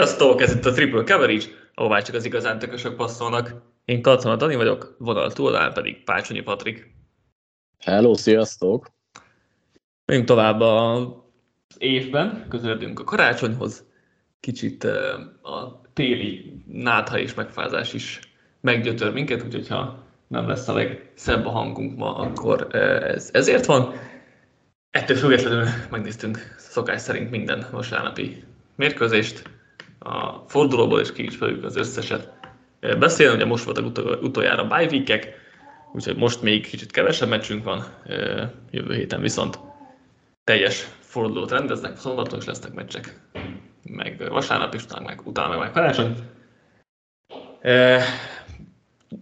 Sziasztok! Ez itt a Triple Coverage, ahová csak az igazán tökösök passzolnak. Én Katona Dani vagyok, vonal túlnál pedig Pácsonyi Patrik. Hello, sziasztok! Megyünk tovább az évben, közeledünk a karácsonyhoz. Kicsit a téli nátha és megfázás is meggyötör minket, úgyhogy ha nem lesz a legszebb a hangunk ma, akkor ez, ezért van. Ettől függetlenül megnéztünk szokás szerint minden vasárnapi mérkőzést, a fordulóból, és ki is fogjuk az összeset beszélni. Ugye most voltak utoljára bye úgyhogy most még kicsit kevesebb meccsünk van, jövő héten viszont teljes fordulót rendeznek, szombaton is lesznek meccsek, meg vasárnap is, meg utána meg, meg karácsony. E,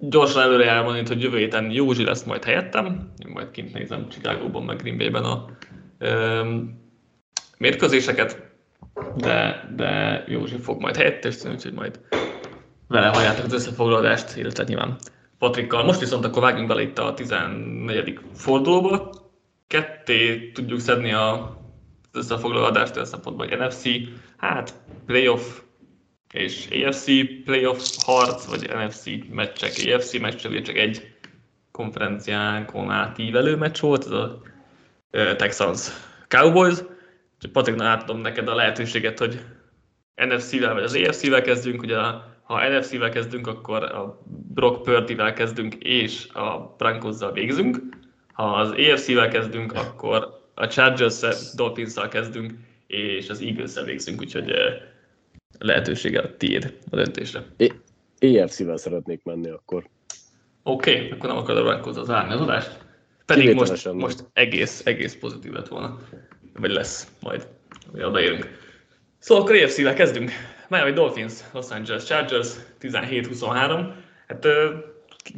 gyorsan előre elmondani, hogy jövő héten Józsi lesz majd helyettem, én majd kint nézem Chicagóban, meg Green Bay-ben a e, mérkőzéseket, de, de Józsi fog majd helyettesíteni, úgyhogy majd vele halljátok az összefoglalást, illetve nyilván Patrikkal. Most viszont akkor vágjunk bele itt a 14. fordulóba. Ketté tudjuk szedni a az összefoglalást olyan szempontból, hogy NFC, hát playoff és AFC playoff harc, vagy NFC meccsek, AFC meccsek, csak egy konferenciánkon átívelő meccs volt, ez a Texans Cowboys, csak Patriknak átadom neked a lehetőséget, hogy NFC-vel vagy az AFC-vel kezdünk, ugye ha NFC-vel kezdünk, akkor a Brock Purdy-vel kezdünk, és a Broncos-zal végzünk. Ha az AFC-vel kezdünk, akkor a chargers dolphins kezdünk, és az eagles végzünk, úgyhogy lehetősége a tiéd a döntésre. AFC-vel szeretnék menni akkor. Oké, okay, akkor nem akarod a Broncos-zal zárni az adást. Pedig most, most egész, egész pozitív lett volna vagy lesz majd, odaérünk. Szóval akkor AFC-vel kezdünk. Miami Dolphins, Los Angeles Chargers, 17-23. Hát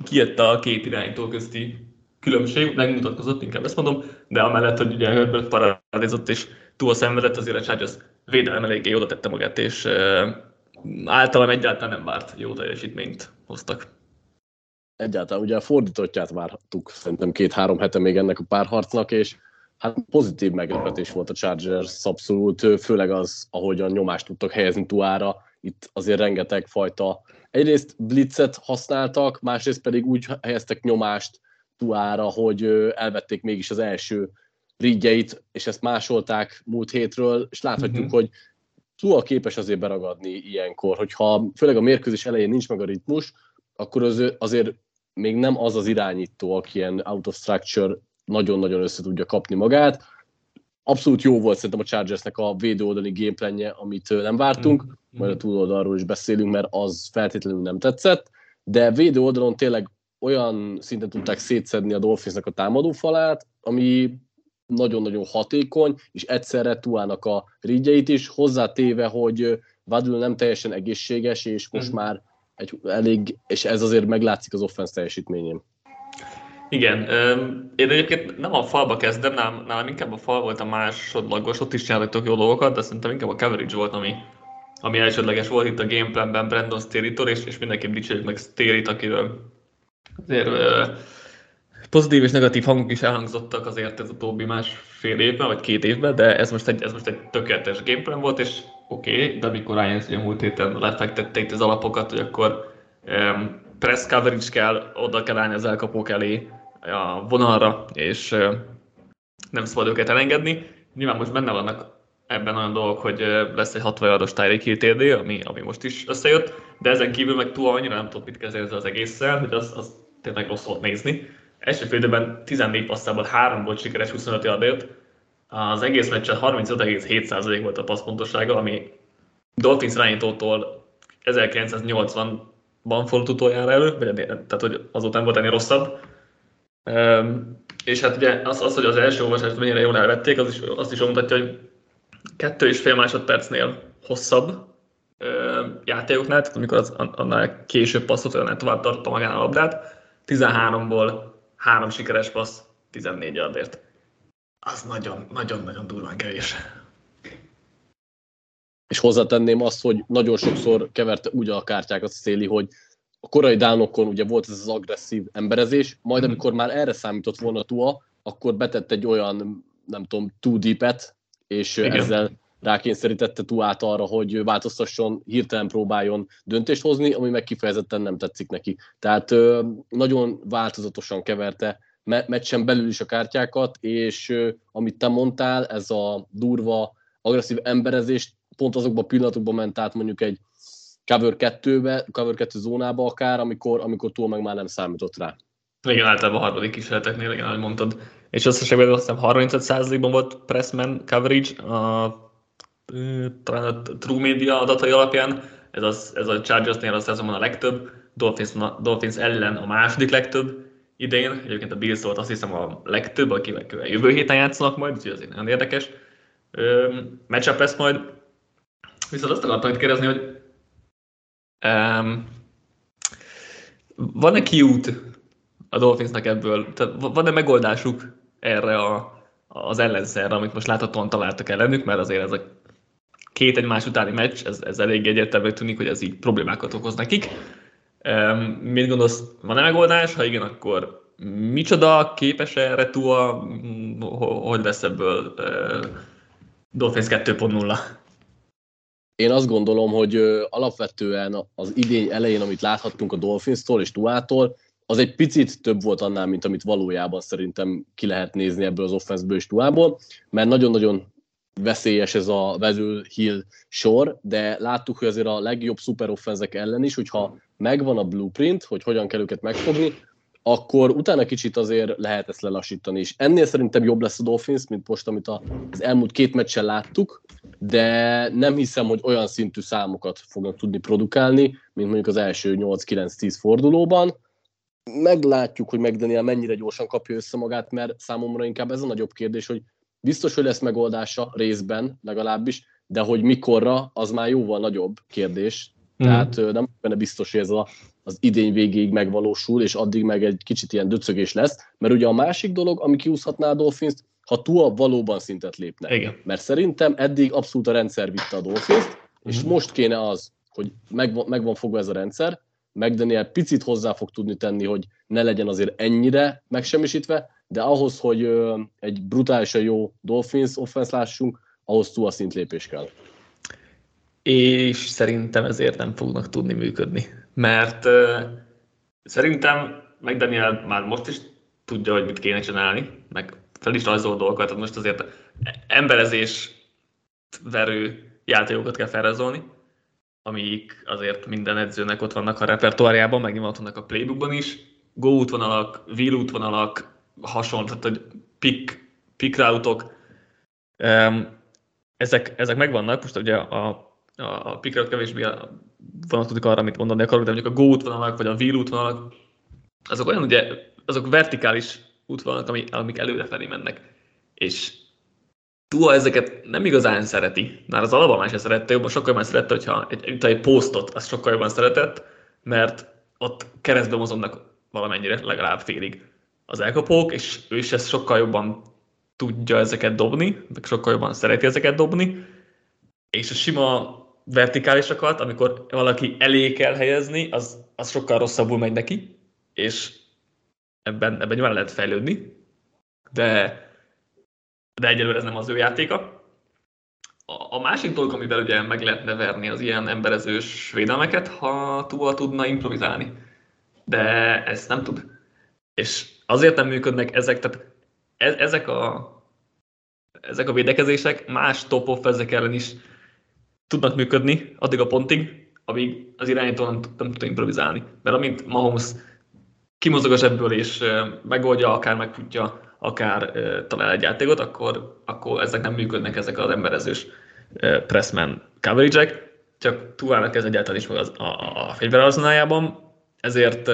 kijött a két irányító közti különbség, megmutatkozott, inkább ezt mondom, de amellett, hogy ugye Herbert paradizott és túl szenvedett, azért a Chargers védelem eléggé oda tette magát, és általam egyáltalán nem várt jó teljesítményt hoztak. Egyáltalán, ugye a fordítottját vártuk szerintem két-három hete még ennek a párharcnak, és hát pozitív meglepetés volt a Chargers abszolút, főleg az, ahogyan nyomást tudtak helyezni Tuára, itt azért rengeteg fajta, egyrészt blitzet használtak, másrészt pedig úgy helyeztek nyomást Tuára, hogy elvették mégis az első rígyeit, és ezt másolták múlt hétről, és láthatjuk, uh-huh. hogy Tua képes azért beragadni ilyenkor, hogyha főleg a mérkőzés elején nincs meg a ritmus, akkor az, azért még nem az az irányító, aki ilyen out of structure nagyon-nagyon össze tudja kapni magát. Abszolút jó volt szerintem a Chargersnek a védőoldali gameplanje, amit nem vártunk, mm-hmm. majd a túloldalról is beszélünk, mert az feltétlenül nem tetszett, de védő oldalon tényleg olyan szinten tudták szétszedni a Dolphinsnak a támadófalát, ami nagyon-nagyon hatékony, és egyszerre Tuának a rígyeit is, hozzátéve, hogy Vadul nem teljesen egészséges, és most mm. már egy elég, és ez azért meglátszik az offense teljesítményén. Igen, én egyébként nem a falba kezdem, nálam, nálam inkább a fal volt a másodlagos, ott is csináltak jó dolgokat, de szerintem inkább a coverage volt, ami, ami elsődleges volt itt a gameplanben Brandon Stélitor, és, és mindenképp dicsérjük meg Stélit, akiről azért pozitív és negatív hangok is elhangzottak azért ez utóbbi másfél évben, vagy két évben, de ez most egy, ez most egy tökéletes gameplan volt, és oké, okay, de amikor Ryan ugye múlt héten lefektette itt az alapokat, hogy akkor um, press coverage kell, oda kell állni az elkapók elé, a vonalra, és nem szabad őket elengedni. Nyilván most benne vannak ebben olyan dolgok, hogy lesz egy 60 yardos Tyreek TD, ami, ami most is összejött, de ezen kívül meg túl annyira nem tudott mit kezdeni ezzel az egésszel, hogy az, az tényleg rossz volt nézni. Első fél időben 14 passzából 3 volt sikeres 25 yardért, az egész meccsen 35,7% volt a passzpontossága, ami Dolphins irányítótól 1980-ban fordult utoljára elő, vagy tehát hogy azután volt ennél rosszabb. Um, és hát ugye az, az, hogy az első olvasást mennyire jól elvették, az is, azt is mutatja, hogy kettő és fél másodpercnél hosszabb uh, játékoknál, tehát amikor az, annál később passzot, annál tovább tartotta magán a labdát, 13-ból három sikeres passz, 14 yardért. Az nagyon-nagyon-nagyon durván kevés. És hozzátenném azt, hogy nagyon sokszor keverte úgy a kártyákat a Széli, hogy a korai dánokon ugye volt ez az agresszív emberezés, majd mhm. amikor már erre számított volna Tua, akkor betett egy olyan, nem tudom, two deep és Igen. ezzel rákényszerítette Tuát arra, hogy változtasson, hirtelen próbáljon döntést hozni, ami meg kifejezetten nem tetszik neki. Tehát nagyon változatosan keverte meccsen belül is a kártyákat, és amit te mondtál, ez a durva, agresszív emberezés pont azokban a pillanatokban ment át mondjuk egy cover 2-be, cover 2 zónába akár, amikor, amikor túl meg már nem számított rá. Igen, általában a harmadik kísérleteknél, igen, ahogy mondtad. És összességben azt hiszem 35%-ban volt pressman coverage, a, talán a True Media adatai alapján, ez, az, ez a Chargersnél a szezonban a legtöbb, Dolphins, Dolphins ellen a második legtöbb idén, egyébként a Bills volt azt hiszem a legtöbb, akivel jövő héten játszanak majd, úgyhogy azért nagyon érdekes. Matchup lesz majd, viszont azt akartam itt kérdezni, hogy um, van-e kiút a Dolphinsnak ebből? Tehát van-e megoldásuk erre a, az ellenszerre, amit most láthatóan találtak ellenük, mert azért ez a két egymás utáni meccs, ez, ez elég egyértelműen tűnik, hogy ez így problémákat okoz nekik. Um, mit gondolsz, van-e megoldás? Ha igen, akkor micsoda, képes erre túl, hogy lesz ebből uh, Dolphins 2.0? Én azt gondolom, hogy alapvetően az idény elején, amit láthattunk a Dolphins-tól és Tuától, az egy picit több volt annál, mint amit valójában szerintem ki lehet nézni ebből az offenszből és Tuából, mert nagyon-nagyon veszélyes ez a vezül hill sor, de láttuk, hogy azért a legjobb szuperoffenzek ellen is, hogyha megvan a blueprint, hogy hogyan kell őket megfogni, akkor utána kicsit azért lehet ezt lelassítani is. Ennél szerintem jobb lesz a Dolphins, mint most, amit az elmúlt két meccsen láttuk, de nem hiszem, hogy olyan szintű számokat fognak tudni produkálni, mint mondjuk az első 8-9-10 fordulóban. Meglátjuk, hogy McDaniel mennyire gyorsan kapja össze magát, mert számomra inkább ez a nagyobb kérdés, hogy biztos, hogy lesz megoldása részben legalábbis, de hogy mikorra, az már jóval nagyobb kérdés. Mm. Tehát nem benne biztos, hogy ez a az idény végéig megvalósul, és addig meg egy kicsit ilyen döcögés lesz, mert ugye a másik dolog, ami kiúszhatná a dolphins ha Tua valóban szintet lépne. Igen. Mert szerintem eddig abszolút a rendszer vitte a dolphins és uh-huh. most kéne az, hogy meg, meg van fogva ez a rendszer, McDaniel picit hozzá fog tudni tenni, hogy ne legyen azért ennyire megsemmisítve, de ahhoz, hogy egy brutálisan jó Dolphins offense lássunk, ahhoz Tua szintlépés kell. És szerintem ezért nem fognak tudni működni mert uh, szerintem meg Daniel már most is tudja, hogy mit kéne csinálni, meg fel is rajzol dolgokat, tehát most azért emberezés verő játékokat kell felrajzolni, amik azért minden edzőnek ott vannak a repertoárjában, meg ott vannak a playbookban is. Go útvonalak, wheel útvonalak, hasonló, tehát hogy pick, pick routok, um, ezek, ezek megvannak, most ugye a a, a pikrat kevésbé vonatkozik arra, amit mondani akarok, de mondjuk a Go útvonalak, vagy a Wheel útvonalak, azok olyan ugye, azok vertikális útvonalak, amik, amik előrefelé mennek. És Tua ezeket nem igazán szereti. Már az alapban sem szerette, jobban sokkal jobban szerette, hogyha egy, egy posztot, azt sokkal jobban szeretett, mert ott keresztbe mozognak valamennyire, legalább félig az elkapók, és ő is ezt sokkal jobban tudja ezeket dobni, meg sokkal jobban szereti ezeket dobni, és a sima vertikálisakat, amikor valaki elé kell helyezni, az, az sokkal rosszabbul megy neki, és ebben, ebben nyilván lehet fejlődni, de, de egyelőre ez nem az ő játéka. A, a másik dolog, amivel ugye meg lehetne verni az ilyen emberezős védelmeket, ha túl tudna improvizálni. De ezt nem tud. És azért nem működnek ezek, tehát e, ezek a, ezek a védekezések más top ezek ellen is tudnak működni addig a pontig, amíg az irányító nem, nem tud improvizálni. Mert amint Mahomes kimozog a zsebből és megoldja, akár megfutja, akár talál egy játékot, akkor, akkor ezek nem működnek, ezek az emberezős pressman coverage csak Tuának ez egyáltalán is meg az, a, a, a ezért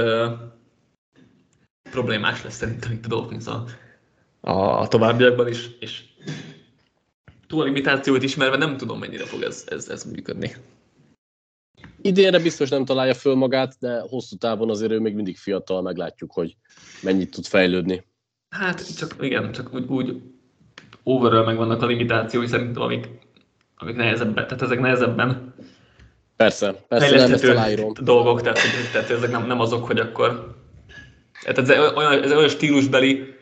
problémás lesz szerintem itt a Dolphins a, a továbbiakban is, és túl limitációt ismerve nem tudom, mennyire fog ez, ez, ez működni. Idénre biztos nem találja föl magát, de hosszú távon azért ő még mindig fiatal, meglátjuk, hogy mennyit tud fejlődni. Hát csak igen, csak úgy, úgy overall megvannak a limitációi szerintem, amik, amik nehezebben, tehát ezek nehezebben Persze, persze nem ezt aláírom. dolgok, tehát, tehát ezek nem, nem azok, hogy akkor tehát ez olyan, ez olyan stílusbeli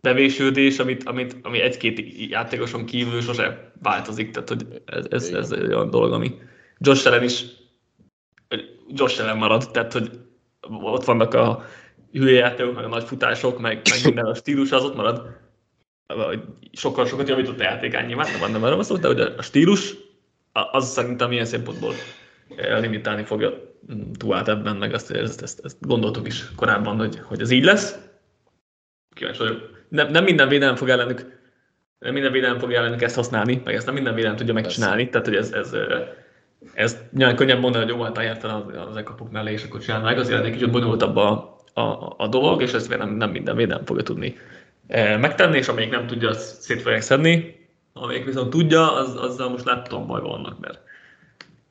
bevésődés, amit, amit, ami egy-két játékoson kívül sose változik, tehát hogy ez, ez, ez egy olyan dolog, ami Josh Allen is Josh Allen marad, tehát hogy ott vannak a hülye játékok, meg a nagy futások, meg, meg minden a stílus az ott marad. Sokkal sokat javított a játékán nyilván, nem nem szó, de hogy a stílus az szerintem ilyen szempontból limitálni fogja Tuát ebben, meg azt, ezt, ezt, ezt gondoltuk is korábban, hogy, hogy ez így lesz. Kíváncsi vagyok. Nem, nem minden védelem fog ellenük nem minden védelem fog ellenük ezt használni, meg ezt nem minden védelem tudja megcsinálni, tehát hogy ez, ez, ez nyilván könnyebb mondani, hogy jó, hát érted az, az elkapok mellé, és akkor csinálni meg, azért egy kicsit bonyolultabb a, a, a dolog, és ezt nem, nem minden védelem fogja tudni megtenni, és amelyik nem tudja, azt szét fogják szedni, amelyik viszont tudja, az, azzal most láttam baj vannak, mert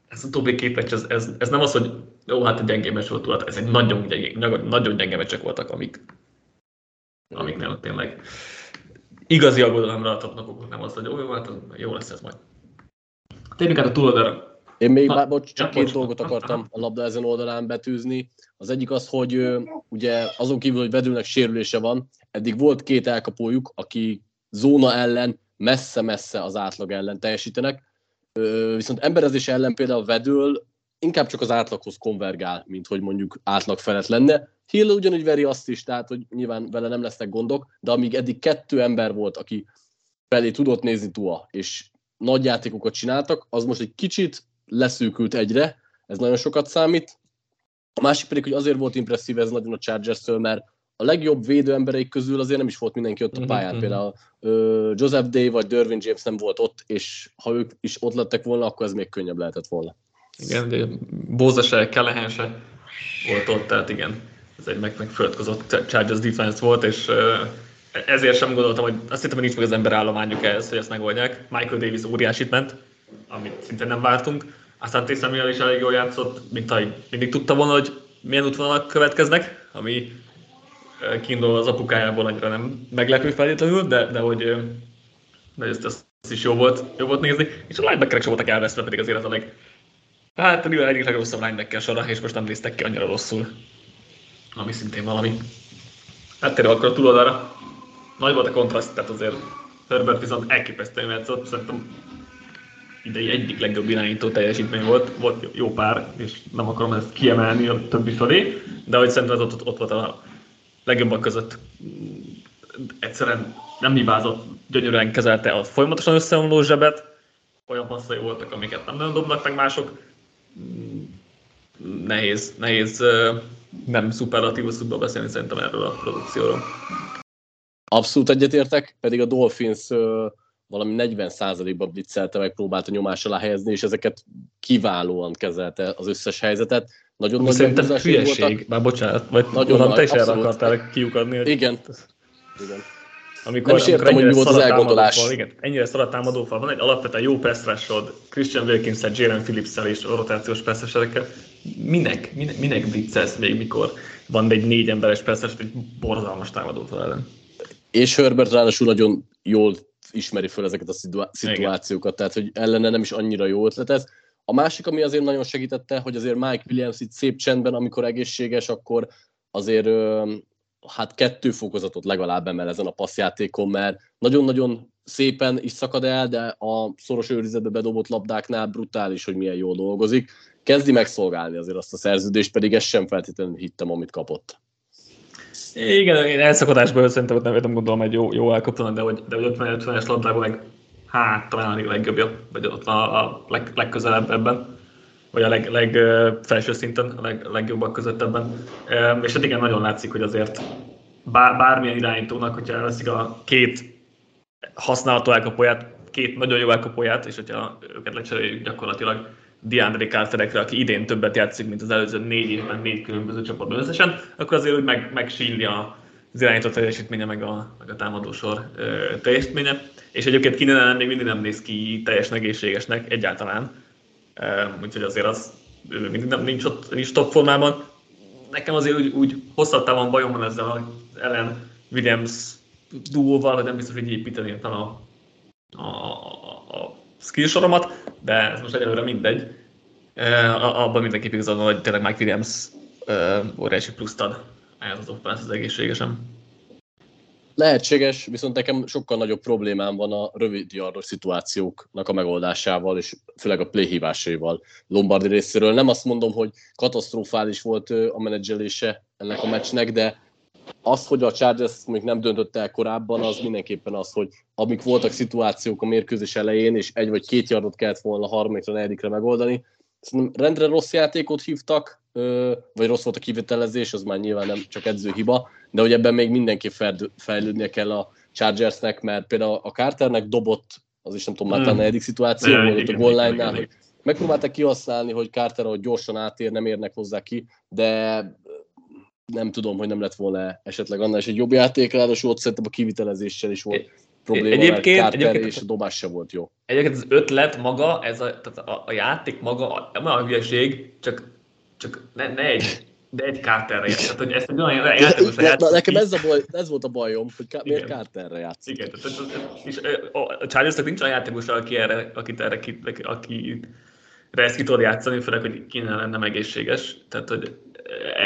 ez a utóbbi két meccs, ez, ez, ez, nem az, hogy jó, hát egy gyengé meccs volt, hát ez egy nagyon gyengé, nagyon gyenge meccsek voltak, amik, amik nem tényleg igazi aggodalomra adhatnak okot, nem az, hogy jó, hát jó lesz ez majd. Térjünk át a túloldalra. Én még, ha, bocs, csak két dolgot akartam a labda ezen oldalán betűzni. Az egyik az, hogy ugye azon kívül, hogy vedülnek sérülése van, eddig volt két elkapójuk, aki zóna ellen messze-messze az átlag ellen teljesítenek, viszont emberezés ellen például vedül inkább csak az átlaghoz konvergál, mint hogy mondjuk átlag felett lenne. Hill ugyanúgy veri azt is, tehát hogy nyilván vele nem lesznek gondok, de amíg eddig kettő ember volt, aki felé tudott nézni Tua, és nagy játékokat csináltak, az most egy kicsit leszűkült egyre, ez nagyon sokat számít. A másik pedig, hogy azért volt impresszív ez nagyon a chargers mert a legjobb védő embereik közül azért nem is volt mindenki ott a mhm, pályán. Mm-hmm. Például uh, Joseph Day vagy Dervin James nem volt ott, és ha ők is ott lettek volna, akkor ez még könnyebb lehetett volna. Igen, de Bóza se, volt ott, tehát igen, ez egy meg, megföldkozott Chargers defense volt, és uh, ezért sem gondoltam, hogy azt hittem, hogy nincs meg az emberállományuk ehhez, hogy ezt megoldják. Michael Davis óriásit ment, amit szinte nem vártunk. Aztán Taysom Hill is elég jól játszott, mint ahogy mindig tudta volna, hogy milyen útvonalak következnek, ami kiindul az apukájából annyira nem meglepő feltétlenül, de, de hogy de ezt, ezt is jó volt, jó volt nézni, és a linebackerek sem voltak elveszve, pedig azért az a leg, hát a egyik legrosszabb linebacker sora, és most nem néztek ki annyira rosszul, ami szintén valami. Hát tényleg akkor a túloldalra. Nagy volt a kontraszt, tehát azért Herbert viszont elképesztően játszott, szerintem idei egyik legjobb irányító teljesítmény volt, volt jó pár, és nem akarom ezt kiemelni a többi felé, de hogy szerintem ott, ott, ott volt a legjobbak között. Egyszerűen nem hibázott, gyönyörűen kezelte a folyamatosan összeomló zsebet, olyan passzai voltak, amiket nem nagyon dobnak meg mások. Nehéz, nehéz nem szuperlatív tudba beszélni szerintem erről a produkcióról. Abszolút egyetértek, pedig a Dolphins valami 40%-ban blitzelte, meg próbálta nyomás alá helyezni, és ezeket kiválóan kezelte az összes helyzetet. Nagyon nagy Szerintem hülyeség, voltak. már bocsánat, vagy nagyon nagy, te is erre akartál kiukadni. Hogy... Igen. Igen. Amikor, nem is értem, hogy mi volt az elgondolás. Fal, igen, ennyire szar a fal. Van egy alapvetően jó pass Christian wilkins Jalen phillips és rotációs pass Minek, minek, minek blitzelsz még, mikor van egy négy emberes pass egy borzalmas támadófal ellen? És Herbert ráadásul nagyon jól ismeri föl ezeket a szituációkat, tehát hogy ellene nem is annyira jó ötlet ez. A másik, ami azért nagyon segítette, hogy azért Mike Williams itt szép csendben, amikor egészséges, akkor azért hát kettő fokozatot legalább emel ezen a passzjátékon, mert nagyon-nagyon szépen is szakad el, de a szoros őrizetbe bedobott labdáknál brutális, hogy milyen jól dolgozik. Kezdi megszolgálni azért azt a szerződést, pedig ezt sem feltétlenül hittem, amit kapott. Igen, én elszakadásból szerintem nem, nem gondolom egy jó, jó elkaptanak, de hogy, de hogy 50-50-es labdában meg hát talán a legjobbja, vagy ott a, a leg, legközelebb ebben, vagy a leg, leg felső szinten, a leg, legjobbak között ebben. És hát igen, nagyon látszik, hogy azért bár, bármilyen irányítónak, hogyha veszik a két használható elkapóját, két nagyon jó elkapóját, és hogyha őket lecseréljük gyakorlatilag DeAndre Carterekre, aki idén többet játszik, mint az előző négy évben négy különböző csapatban összesen, akkor azért úgy meg, megsílni az irányító teljesítménye, meg a, meg a támadósor ö, teljesítménye. És egyébként Kinen még mindig nem néz ki teljes egészségesnek egyáltalán. Úgyhogy azért az mindig nem, nincs, ott, nincs top formában. Nekem azért úgy, úgy hosszabb távon bajom van ezzel az Ellen Williams duóval, hogy nem biztos, hogy építeni a, a, a, a de ez most egyelőre mindegy. Uh, abban mindenképp igazad hogy tényleg Mike Williams óriási pluszt ad ehhez az offense az egészségesen. Lehetséges, viszont nekem sokkal nagyobb problémám van a rövid yardos szituációknak a megoldásával, és főleg a play hívásaival. Lombardi részéről. Nem azt mondom, hogy katasztrofális volt a menedzselése ennek a meccsnek, de az, hogy a Chargers még nem döntött el korábban, az mindenképpen az, hogy amik voltak szituációk a mérkőzés elején, és egy vagy két yardot kellett volna a harmadikra, negyedikre megoldani, Szerintem rendre rossz játékot hívtak, vagy rossz volt a kivitelezés, az már nyilván nem csak edző hiba, de hogy ebben még mindenképp fejlődnie kell a Chargersnek, mert például a Carternek dobott, az is nem tudom, már hmm. a negyedik szituáció hmm. volt a goal hogy megpróbálták kihasználni, hogy Carter, hogy gyorsan átér, nem érnek hozzá ki, de nem tudom, hogy nem lett volna esetleg annál is egy jobb játék, ráadásul ott szerintem a kivitelezéssel is volt probléma, egyébként, mert egyébként, és a dobás sem volt jó. Egyébként az ötlet maga, ez a, tehát a, a játék maga, nem a hülyeség, csak, csak ne, ne egy de egy Carterre játszik. Tehát, hogy ezt egy olyan játékosra játszik. Nekem ez, a baj, ez volt a bajom, hogy ká- miért Carterre játszik. Igen, tehát, és a Chargersnek nincs olyan játékos, aki erre, akit erre, aki ezt ki tud játszani, főleg, hogy kéne lenne egészséges. Tehát, hogy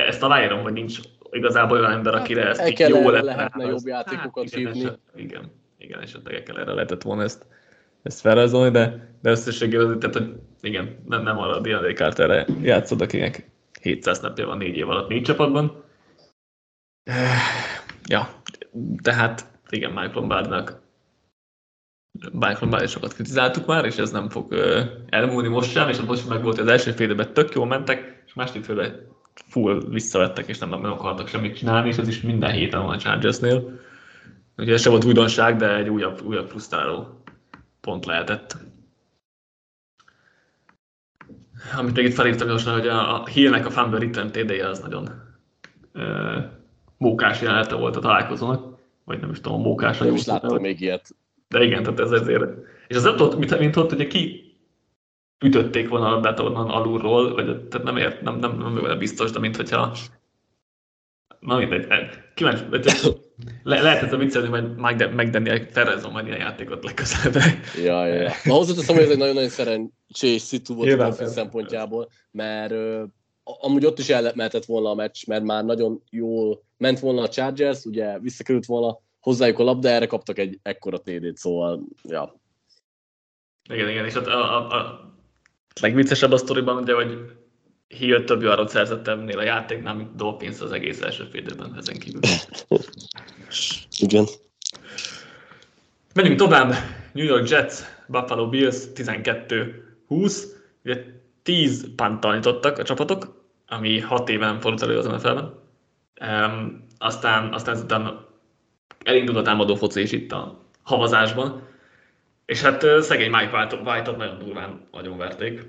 ezt aláírom, hogy nincs igazából olyan ember, akire ezt hát, jó lenne. lehetne jobb játékokat hát, hívni. Eset, igen, igen, esetleg erre lehetett volna ezt, ezt felrajzolni, de, de összességében, tehát, hogy igen, nem, nem arra a D&D Carterre játszod, akinek 700 napja van négy év alatt négy csapatban. Ja, tehát igen, Mike Lombardnak Mike Lombard sokat kritizáltuk már, és ez nem fog elmúlni most sem, és most meg volt az első félben tök jól mentek, és második félben full visszavettek, és nem, nem akartak semmit csinálni, és ez is minden héten van a Chargersnél. Ugye ez sem volt újdonság, de egy újabb, újabb frusztráló pont lehetett. Amit még itt felírtam gyorsan, hogy a, a Hillnek a Fumble Return td az nagyon ö, mókás jelenete volt a találkozónak, vagy nem is tudom, mókás. Nem is láttam még ilyet. De igen, tehát ez ezért. És az nem tudott, mint, mint ott, hogy ki ütötték volna a labdát onnan alulról, vagy tehát nem ért, nem, nem, nem, nem biztos, de mint hogyha Na mindegy, kíváncsi, le, lehet ez a viccelni, majd Mike McDaniel felrajzol majd ilyen játékot legközelebb. Ja, ja. Ma hozzáteszem, hogy ez egy nagyon-nagyon szerencsés szitu volt a szempontjából, mert uh, amúgy ott is el mehetett volna a meccs, mert már nagyon jól ment volna a Chargers, ugye visszakerült volna hozzájuk a labda, erre kaptak egy ekkora TD-t, szóval, ja. Igen, igen, és hát a, a, a legviccesebb a sztoriban ugye, hogy Hill több yardot szerzett ennél a játéknál, mint Dolphins az egész első félidőben ezen kívül. Igen. Menjünk tovább. New York Jets, Buffalo Bills 12-20. Ugye 10 pantanítottak a csapatok, ami 6 éve nem fordult elő az NFL-ben. Um, aztán, aztán ezután elindult a támadó foci is itt a havazásban. És hát szegény Mike White-ot nagyon durván nagyon verték.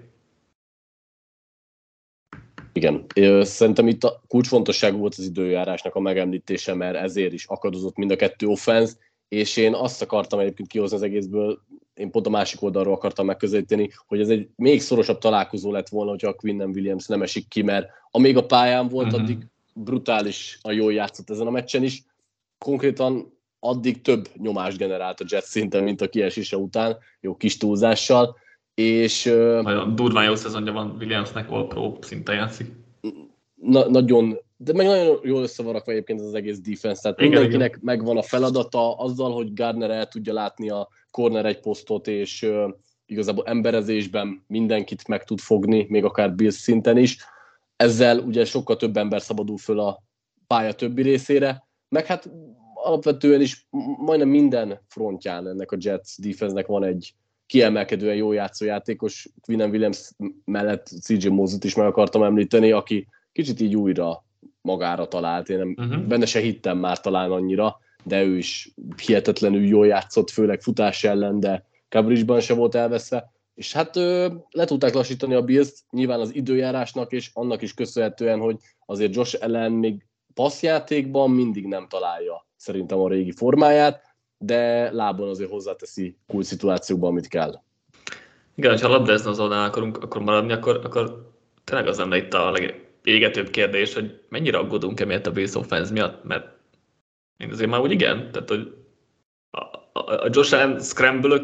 Igen, szerintem itt a kulcsfontosságú volt az időjárásnak a megemlítése, mert ezért is akadozott mind a kettő offenz, és én azt akartam egyébként kihozni az egészből, én pont a másik oldalról akartam megközelíteni, hogy ez egy még szorosabb találkozó lett volna, hogyha a Quinnen Williams nem esik ki, mert amíg a pályán volt, uh-huh. addig brutális a jól játszott ezen a meccsen is. Konkrétan addig több nyomást generált a Jets szinten, mint a kiesése után, jó kis túlzással, és... Nagyon durván jó szezonja van Williamsnek, All Pro szinten játszik. Na, nagyon, de meg nagyon jól össze van rakva egyébként az egész defense, tehát igen, mindenkinek igen. megvan a feladata azzal, hogy Gardner el tudja látni a corner egy posztot, és uh, igazából emberezésben mindenkit meg tud fogni, még akár Bills szinten is. Ezzel ugye sokkal több ember szabadul föl a pálya többi részére, meg hát alapvetően is majdnem minden frontján ennek a Jets defense-nek van egy kiemelkedően jó játszójátékos, Quinnen Williams mellett CJ Mozut is meg akartam említeni, aki kicsit így újra magára talált, én nem, uh-huh. benne se hittem már talán annyira, de ő is hihetetlenül jól játszott, főleg futás ellen, de coverage se volt elveszve, és hát ö, le tudták lassítani a bills nyilván az időjárásnak, és annak is köszönhetően, hogy azért Josh ellen még passzjátékban mindig nem találja szerintem a régi formáját, de lábon azért hozzáteszi kult szituációkban, amit kell. Igen, ha labdázni az oldalán akarunk akkor maradni, akkor, akkor tényleg az lenne itt a legégetőbb kérdés, hogy mennyire aggódunk emiatt a base offense miatt, mert én azért már úgy igen, tehát hogy a, a, a Josh Allen scramble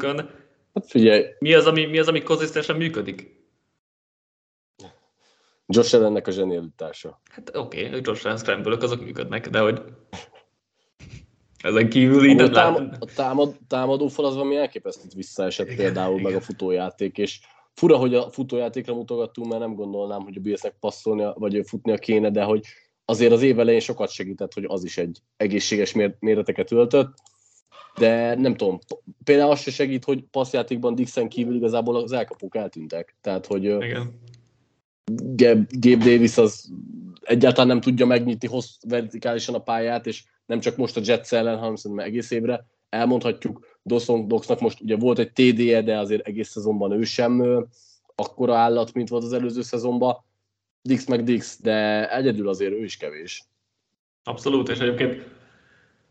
hát figyelj. Mi az, ami, mi az, ami konzisztensen működik? Josh Allennek a zsenialitása. Hát oké, okay, Josh Allen scramble azok működnek, de hogy Ezen kívül így nem támad, a támad, támadó fal az valami elképesztőt visszaesett igen, például, igen. meg a futójáték, és fura, hogy a futójátékra mutogattunk, mert nem gondolnám, hogy a Billsnek passzolnia, vagy futnia kéne, de hogy azért az év elején sokat segített, hogy az is egy egészséges méreteket öltött, de nem tudom, például az se segít, hogy passzjátékban Dixon kívül igazából az elkapók eltűntek. Tehát, hogy Igen. Gabe Davis az egyáltalán nem tudja megnyitni hossz, vertikálisan a pályát, és nem csak most a Jets ellen, hanem szerintem egész évre. Elmondhatjuk, Dawson Doxnak most ugye volt egy TD-je, de azért egész szezonban ő sem akkora állat, mint volt az előző szezonban. Dix meg Dix, de egyedül azért ő is kevés. Abszolút, és egyébként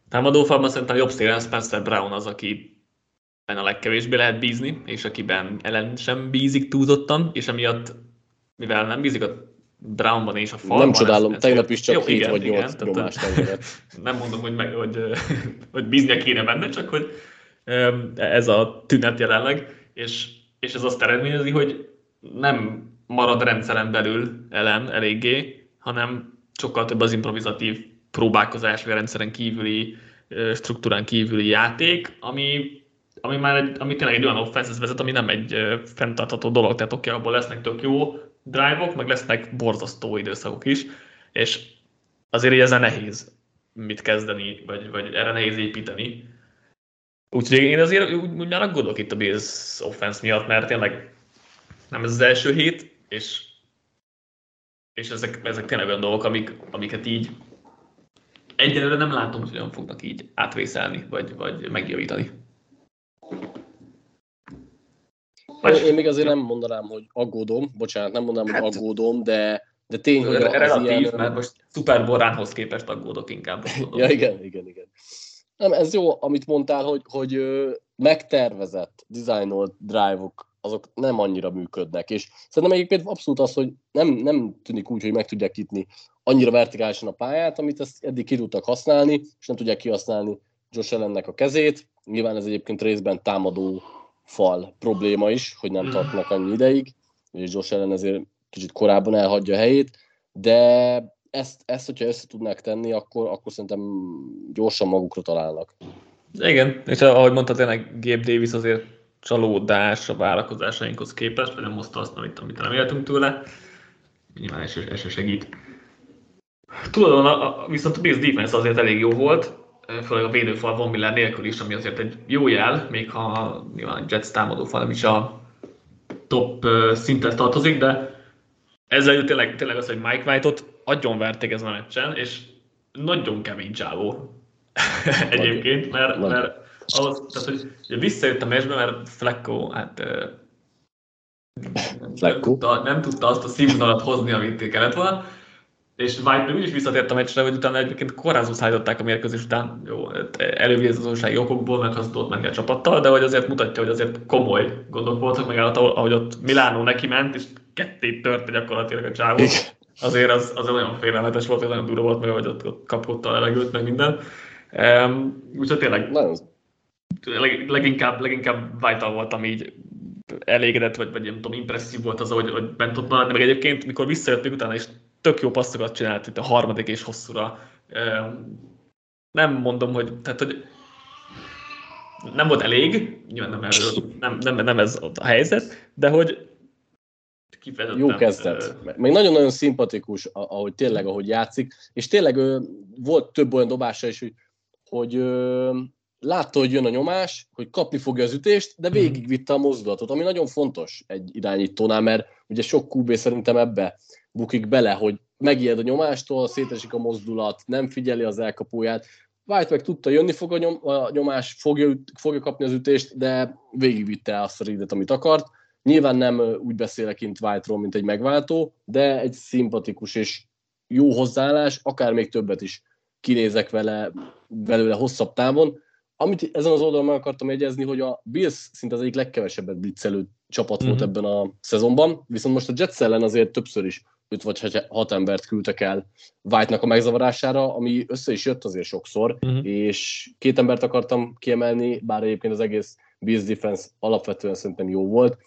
támadófalban szerintem jobb szélen Spencer Brown az, aki a legkevésbé lehet bízni, és akiben ellen sem bízik túlzottan, és emiatt, mivel nem bízik a Brownban és a falban. Nem csodálom, ez, tegnap is csak jó, 7 igen, vagy 8 igen, nyomást Nem mondom, hogy, meg, hogy, hogy bíznia kéne benne, csak hogy ez a tünet jelenleg, és, és ez azt eredményezi, hogy nem marad rendszeren belül ellen eléggé, hanem sokkal több az improvizatív próbálkozás, vagy rendszeren kívüli, struktúrán kívüli játék, ami, ami már egy, ami tényleg egy olyan offense vezet, ami nem egy fenntartható dolog, tehát oké, okay, abból lesznek tök jó drive-ok, meg lesznek borzasztó időszakok is, és azért így ezzel nehéz mit kezdeni, vagy, vagy erre nehéz építeni. Úgyhogy én azért úgy, úgy már aggódok itt a Bills offense miatt, mert tényleg nem ez az első hét, és, és ezek, ezek tényleg olyan dolgok, amik, amiket így egyelőre nem látom, hogy olyan fognak így átvészelni, vagy, vagy megjavítani. Vagy... Én még azért nem mondanám, hogy aggódom, bocsánat, nem mondanám, hát, hogy aggódom, de, de tény, hogy az relatív, ilyen... mert most Super Boránhoz képest aggódok inkább. ja, igen, igen, igen. Nem, ez jó, amit mondtál, hogy, hogy megtervezett, dizájnolt drive-ok azok nem annyira működnek. És szerintem egyébként abszolút az, hogy nem, nem tűnik úgy, hogy meg tudják nyitni annyira vertikálisan a pályát, amit ezt eddig ki tudtak használni, és nem tudják kihasználni Josh Allennek a kezét. Nyilván ez egyébként részben támadó fal probléma is, hogy nem tartnak annyi ideig, és Josh Allen ezért kicsit korábban elhagyja a helyét, de ezt, ezt hogyha össze tudnák tenni, akkor, akkor szerintem gyorsan magukra találnak. Igen, és ahogy mondta, tényleg Gabe Davis azért csalódás a várakozásainkhoz képest, vagy nem hozta azt, amit, amit reméltünk tőle. Nyilván ez, ez segít. A, viszont a Bills defense azért elég jó volt, főleg a védőfal Von Miller nélkül is, ami azért egy jó jel, még ha nyilván Jets támadófal nem is a top szinten tartozik, de ezzel tényleg, tényleg az, hogy Mike White-ot agyon verték ezen a meccsen, és nagyon kemény csávó egyébként, mert, mert ahhoz, tehát, hogy visszajött a meccsbe, mert Flecko, hát nem, tudta, nem tudta azt a színvonalat hozni, amit kellett volna, és White úgy is visszatért a meccsre, hogy utána egyébként korázó szállították a mérkőzés után, jó, elővigyázatossági okokból meg az tudott menni a csapattal, de hogy azért mutatja, hogy azért komoly gondok voltak, meg ahogy ott Milánó neki ment, és ketté törte gyakorlatilag a csávó. Azért az, az olyan félelmetes volt, hogy nagyon durva volt, meg hogy ott, ott kapott a levegőt, meg minden. Um, úgyhogy tényleg leg, leginkább, leginkább Vital voltam így elégedett, vagy, vagy nem tudom, impresszív volt az, hogy, hogy bent ott maradni, meg egyébként, mikor visszajöttünk utána, és tök jó passzokat csinált itt a harmadik és hosszúra. Nem mondom, hogy, tehát, hogy nem volt elég, nyilván nem, nem, nem, nem ez a helyzet, de hogy Jó kezdet. Még nagyon-nagyon szimpatikus, ahogy tényleg, ahogy játszik, és tényleg volt több olyan dobása is, hogy, hogy látta, hogy jön a nyomás, hogy kapni fogja az ütést, de végigvitte a mozdulatot, ami nagyon fontos egy irányítónál, mert ugye sok QB szerintem ebbe bukik bele, hogy megijed a nyomástól, szétesik a mozdulat, nem figyeli az elkapóját. White meg tudta, jönni fog a, nyom, a nyomás, fogja, fogja kapni az ütést, de végigvitte azt a ridet, amit akart. Nyilván nem úgy beszélek kint White-ról, mint egy megváltó, de egy szimpatikus és jó hozzáállás, akár még többet is kinézek vele, belőle hosszabb távon. Amit ezen az oldalon meg akartam jegyezni, hogy a Bills szinte az egyik legkevesebbet blitzelő csapat mm-hmm. volt mhm. ebben a szezonban, viszont most a Jets ellen azért többször is 5 vagy 6 embert küldtek el White-nak a megzavarására, ami össze is jött azért sokszor, uh-huh. és két embert akartam kiemelni, bár egyébként az egész Bills defense alapvetően szerintem jó volt.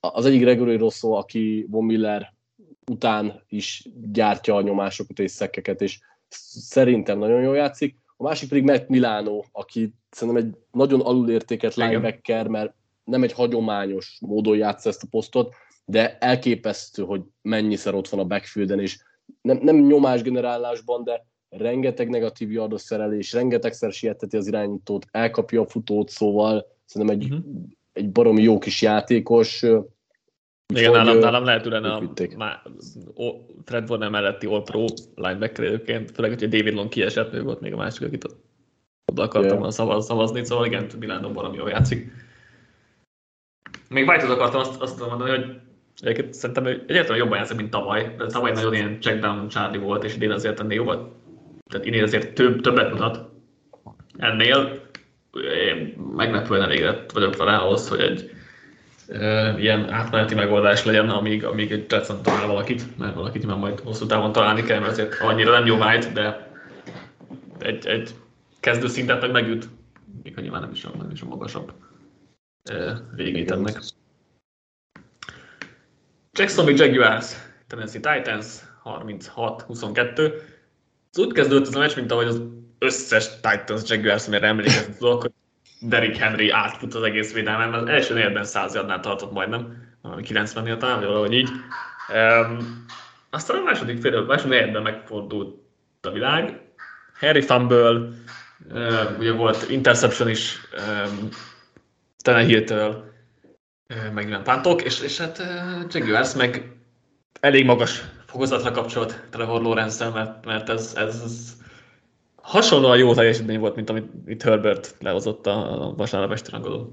Az egyik Gregory Rosso, aki Von Miller után is gyártja a nyomásokat és szekkeket, és szerintem nagyon jól játszik. a másik pedig Matt Milano, aki szerintem egy nagyon alulértéket linebacker, mert nem egy hagyományos módon játsza ezt a posztot, de elképesztő, hogy mennyiszer ott van a backfielden, és nem, nem nyomásgenerálásban, de rengeteg negatív yardos szerelés, rengetegszer sieteti az irányítót, elkapja a futót, szóval szerintem egy, uh-huh. egy baromi jó kis játékos. Igen, nálam, nálam lehet ülne a má, o, Fred Warner melletti All-Pro linebacker egyébként, főleg, hogy David Long kiesett, ő volt még a másik, akit oda akartam yeah. szavaz, szavazni, szóval igen, Milano baromi jól játszik. Még white akartam azt, azt mondani, hogy Egyébként szerintem ő egyáltalán jobban játszik, mint tavaly. De tavaly nagyon ilyen checkdown Charlie volt, és idén azért ennél jobban, tehát idén azért több, többet mutat. Ennél én meglepően elégedett vagyok vele ahhoz, hogy egy e, ilyen átmeneti megoldás legyen, amíg, amíg egy Jetson talál valakit, mert valakit már majd hosszú távon találni kell, mert azért annyira nem jó White, de egy, egy kezdő szintet meg megüt, még ha nyilván nem is a, nem is a magasabb e, végét ennek. Jacksonville Jaguars, Tennessee Titans 36-22. Ez úgy kezdődött ez a meccs, mint ahogy az összes Titans Jaguars, amire emlékezni tudok, hogy Derrick Henry átfut az egész védelmen, az első negyedben 100 yardnál tartott majdnem, valami 90-nél talán, valahogy így. Um, aztán a második fél, második negyedben megfordult a világ. Harry Fumble, uh, ugye volt interception is um, Tenehill-től, meg ilyen pántok, és, és hát Jaguars meg elég magas fokozatra kapcsolt Trevor lawrence mert, mert ez, ez, hasonlóan jó teljesítmény volt, mint amit itt Herbert lehozott a vasárnap esti rangodó.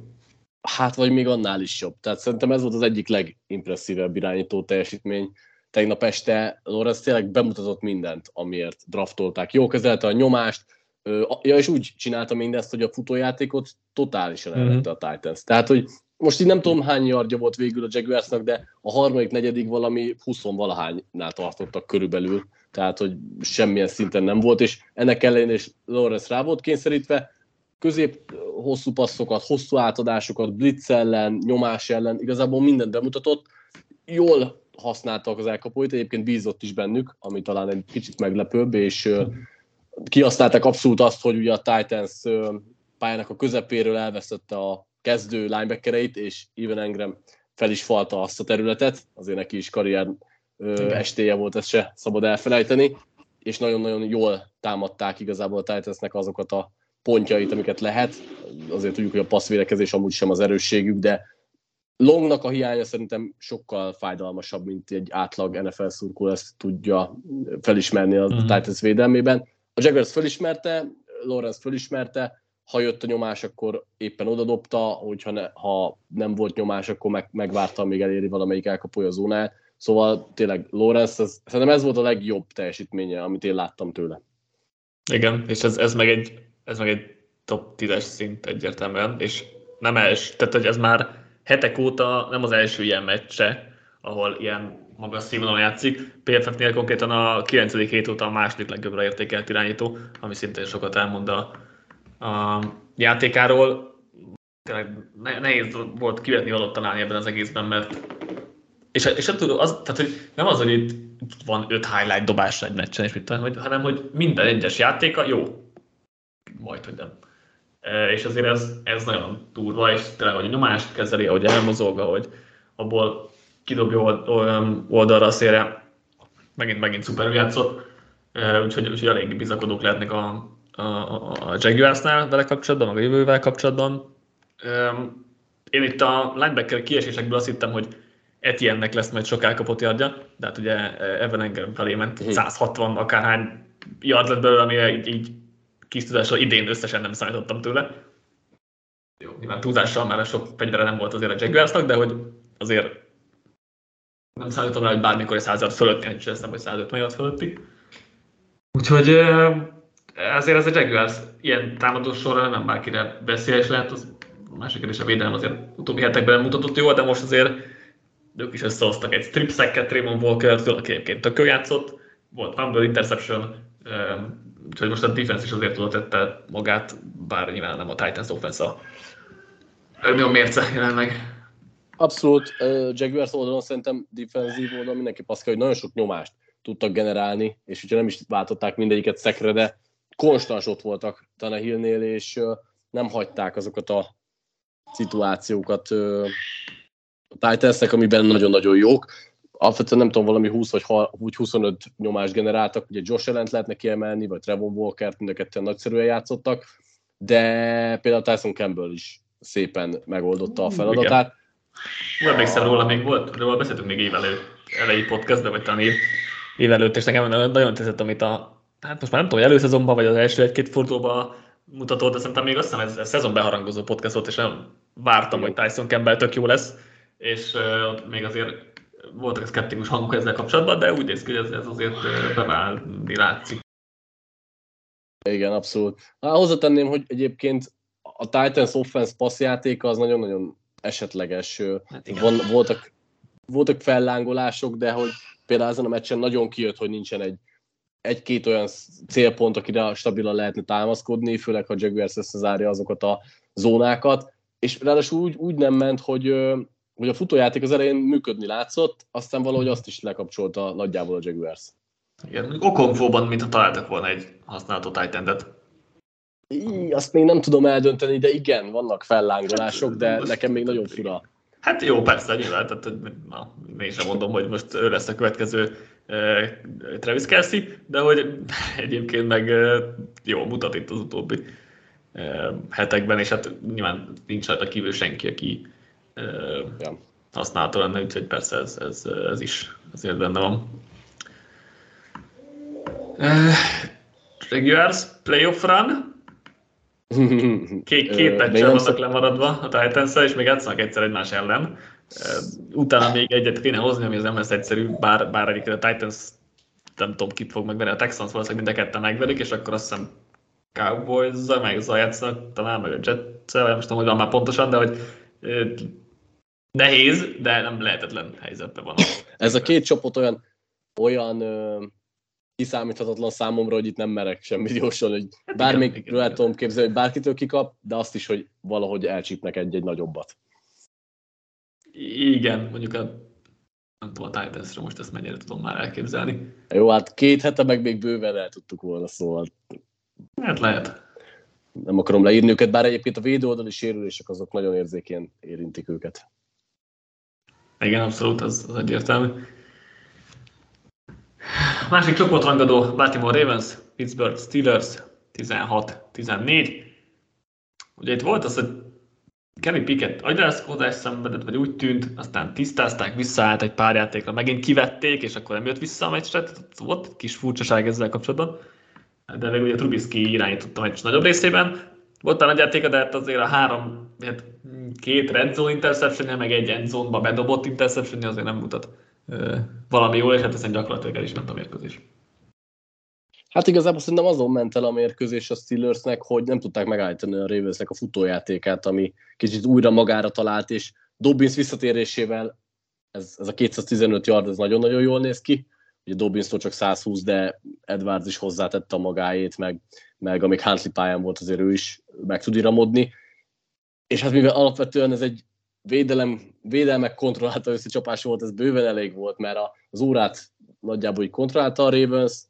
Hát, vagy még annál is jobb. Tehát szerintem ez volt az egyik legimpresszívebb irányító teljesítmény. Tegnap este Lorenz tényleg bemutatott mindent, amiért draftolták. Jó kezelte a nyomást, ja, és úgy csinálta mindezt, hogy a futójátékot totálisan elvette mm-hmm. a Titans. Tehát, hogy most így nem tudom hány yardja volt végül a Jaguarsnak, de a harmadik, negyedik valami 20 valahánynál tartottak körülbelül, tehát hogy semmilyen szinten nem volt, és ennek ellenére is Lawrence rá volt kényszerítve, közép hosszú passzokat, hosszú átadásokat, blitz ellen, nyomás ellen, igazából mindent bemutatott, jól használtak az elkapóit, egyébként bízott is bennük, ami talán egy kicsit meglepőbb, és kihasználták abszolút azt, hogy ugye a Titans pályának a közepéről elveszette a kezdő linebackereit, és Ivan Engram fel is falta azt a területet, azért neki is karrier ö, estéje volt, ezt se szabad elfelejteni, és nagyon-nagyon jól támadták igazából a Titansnek azokat a pontjait, amiket lehet. Azért tudjuk, hogy a passzvédekezés amúgy sem az erősségük, de Longnak a hiánya szerintem sokkal fájdalmasabb, mint egy átlag NFL szurkó ezt tudja felismerni a uh-huh. Titans védelmében. A Jaguars felismerte, Lawrence felismerte, ha jött a nyomás, akkor éppen odadobta, hogyha ne, ha nem volt nyomás, akkor meg, megvárta, amíg eléri valamelyik elkapója a zónát. Szóval tényleg Lorenz, ez, szerintem ez volt a legjobb teljesítménye, amit én láttam tőle. Igen, és ez, ez, meg, egy, ez meg egy top 10-es szint egyértelműen, és nem els, tehát hogy ez már hetek óta nem az első ilyen meccse, ahol ilyen magas színvonalon játszik. PFF-nél konkrétan a 9. hét óta a második legjobbra értékelt irányító, ami szintén sokat elmond a, a játékáról. Tényleg nehéz volt kivetni valót találni ebben az egészben, mert és, és nem tudom, az, tehát, hogy nem az, hogy itt van öt highlight dobás egy meccsen, és mit tudom, hogy, hanem hogy minden egyes játéka jó. Majd, hogy nem. E, és azért ez, ez nagyon durva, és tényleg, hogy nyomást kezeli, ahogy elmozog, hogy abból kidobja oldalra a szélre, megint, megint szuperül játszott, e, úgyhogy, úgyhogy elég bizakodók lehetnek a, a, a Jaguarsnál vele kapcsolatban, meg a jövővel kapcsolatban. Én itt a linebacker kiesésekből azt hittem, hogy Etiennek lesz majd sok elkapott yardja, de hát ugye Evan engem felé ment 160 mhm. akárhány yard lett belőle, ami így, így kis tudással idén összesen nem számítottam tőle. Jó, nyilván túlzással, mert sok fegyvere nem volt azért a Jaguarsnak, de hogy azért nem számítottam rá, hogy bármikor egy 100 yard fölötti, nem is hiszem, hogy 150 yard fölötti. Úgyhogy ezért ez a Jaguars ilyen támadó sorra nem bárkire beszél, és lehet az másik kérdés a védelem azért utóbbi hetekben mutatott jól, de most azért ők is összehoztak egy strip sacket Raymond Walker-től, aki egyébként tök játszott, volt fumble interception, úgyhogy most a defense is azért tudott tette magát, bár nyilván nem a Titans offense a a mérce jelenleg. Abszolút, uh, Jaguars oldalon szerintem defensív oldalon mindenki paszka, hogy nagyon sok nyomást tudtak generálni, és hogyha nem is váltották mindegyiket szekre, de konstans ott voltak Tanahillnél, és nem hagyták azokat a szituációkat a Titansnek, amiben nagyon-nagyon jók. Alapvetően nem tudom, valami 20 vagy 25 nyomást generáltak, ugye Josh Allen lehetne kiemelni, vagy Trevon Walker, mind a ketten nagyszerűen játszottak, de például Tyson Campbell is szépen megoldotta a feladatát. Igen. Emlékszem róla, még volt, róla beszéltünk még évelő, elejé podcastben, vagy talán év, év előtt, és nekem nagyon tetszett, amit a, hát most már nem tudom, hogy előszezonban, vagy az első egy-két fordulóban mutatott, de szerintem még azt hiszem ez, ez szezon beharangozó podcast volt, és nem vártam, hogy Tyson Campbell tök jó lesz, és uh, ott még azért voltak a szkeptikus hangok ezzel kapcsolatban, de úgy néz ki, hogy ez, ez azért beválni látszik. Igen, abszolút. Hát hozzátenném, hogy egyébként a Titans offense passzjátéka az nagyon-nagyon esetleges. Hát Van, voltak, voltak fellángolások, de hogy például ezen a meccsen nagyon kijött, hogy nincsen egy egy-két olyan célpont, akire stabilan lehetne támaszkodni, főleg ha Jaguars összezárja azokat a zónákat, és ráadásul úgy, úgy nem ment, hogy, hogy a futójáték az elején működni látszott, aztán valahogy azt is lekapcsolta nagyjából a Jaguars. Igen, okonfóban, mintha találtak volna egy használható titan Azt még nem tudom eldönteni, de igen, vannak fellángolások, de hát, nekem még nagyon fura. Hát jó, persze, nyilván, tehát na, én sem mondom, hogy most ő lesz a következő uh, Travis Kelsey, de hogy egyébként meg uh, jó mutat itt az utóbbi uh, hetekben, és hát nyilván nincs rajta kívül senki, aki ja. használható lenne, úgyhogy persze ez, ez, ez is azért benne van. Uh, Jaguars playoff run. Két, két meccsen vannak lemaradva a titans és még játszanak egyszer egymás ellen. Utána még egyet kéne hozni, ami az nem lesz egyszerű, bár, bár egyébként a Titans nem tudom, kit fog megvenni, a Texans valószínűleg mind a ketten megverik, és akkor azt hiszem cowboys meg Zajatsnak, talán meg a jets nem tudom, hogy van már pontosan, de hogy nehéz, de nem lehetetlen helyzetben van. Ez a két csapat olyan, olyan kiszámíthatatlan számomra, hogy itt nem merek semmit jósolni, hogy hát bármikről el tudom képzelni, hogy bárkitől kikap, de azt is, hogy valahogy elcsípnek egy-egy nagyobbat. Igen, mondjuk a nem tudom, a titans most ezt mennyire tudom már elképzelni. Jó, hát két hete meg még bőven el tudtuk volna, szóval... Hát lehet. Nem akarom leírni őket, bár egyébként a védőoldali sérülések azok nagyon érzékén érintik őket. Igen, abszolút, az, az egyértelmű. Másik csoportrangadó Baltimore Ravens, Pittsburgh Steelers 16-14. Ugye itt volt az, hogy Kenny Pickett agyrászkódás szenvedett, vagy úgy tűnt, aztán tisztázták, visszaállt egy pár játékra, megint kivették, és akkor nem jött vissza a meccsre, tehát volt egy kis furcsaság ezzel kapcsolatban. De végül ugye Trubisky irányította a meccs nagyobb részében. Volt a nagy játéka, de hát azért a három, hát két red zone interception meg egy end zone-ba bedobott interception azért nem mutat valami jól, és hát ezen gyakorlatilag el is ment a mérkőzés. Hát igazából szerintem azon ment el a mérkőzés a Steelersnek, hogy nem tudták megállítani a Ravensnek a futójátékát, ami kicsit újra magára talált, és Dobbins visszatérésével ez, ez a 215 yard, ez nagyon-nagyon jól néz ki. Ugye dobbins csak 120, de Edwards is hozzátette a magáét, meg, meg amíg Huntley pályán volt, azért ő is meg tud iramodni. És hát mivel alapvetően ez egy védelem, védelmek kontrollálta összecsapás volt, ez bőven elég volt, mert az órát nagyjából így kontrollálta a Ravens.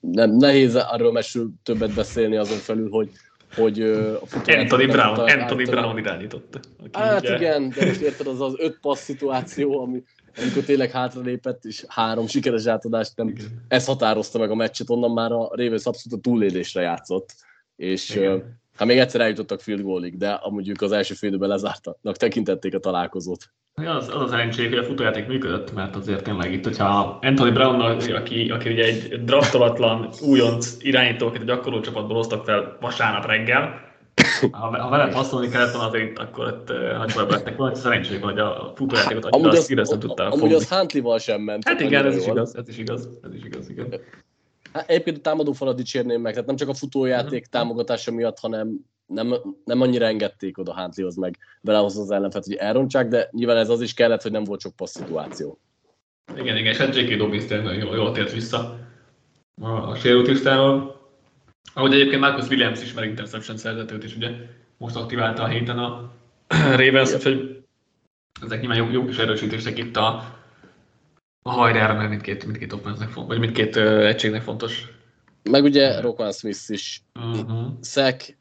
Nem, nehéz arról mesül többet beszélni azon felül, hogy, hogy a. Anthony Brown, Anthony Brown irányította. Hát ugye... igen, de most érted, az az öt passz szituáció, ami, amikor tényleg hátralépett, és három sikeres átadást nem, ez határozta meg a meccset, onnan már a Ravens abszolút a túlélésre játszott, és igen. Hát még egyszer eljutottak field goalig, de amúgy ők az első félidőben lezártak, tekintették a találkozót. Az, az a szerencség, hogy a futójáték működött, mert azért tényleg itt, hogyha Anthony Brown, aki, aki ugye egy draftolatlan újonc irányító, akit a gyakorló csapatból hoztak fel vasárnap reggel, ha, ha vele passzolni kellett volna, azért akkor ott nagyban lettek volna, szerencség, hogy a futójátékot annyira amúgy az, nem tudta Amúgy fogni. az Huntley-val sem ment. Hát igen, ez is igaz, ez is igaz, ez is igaz, igen. Hát egyébként a támadó falat dicsérném meg, tehát nem csak a futójáték uh-huh. támogatása miatt, hanem nem, nem annyira engedték oda Huntleyhoz meg belehoz az ellenfet, hogy elrontsák, de nyilván ez az is kellett, hogy nem volt sok passz szituáció. Igen, igen, és hát J.K. Dobbins tényleg jól, jól tért vissza a, a sérült listáról. Ahogy egyébként Marcus Williams is már interception szerzett őt, és ugye most aktiválta a héten a Ravens, úgyhogy ezek nyilván jó, jó kis erősítések itt a, a hajrára, mert mindkét, mindkét offense vagy mindkét uh, egységnek fontos Meg ugye Rokan Smith is uh-huh. szek,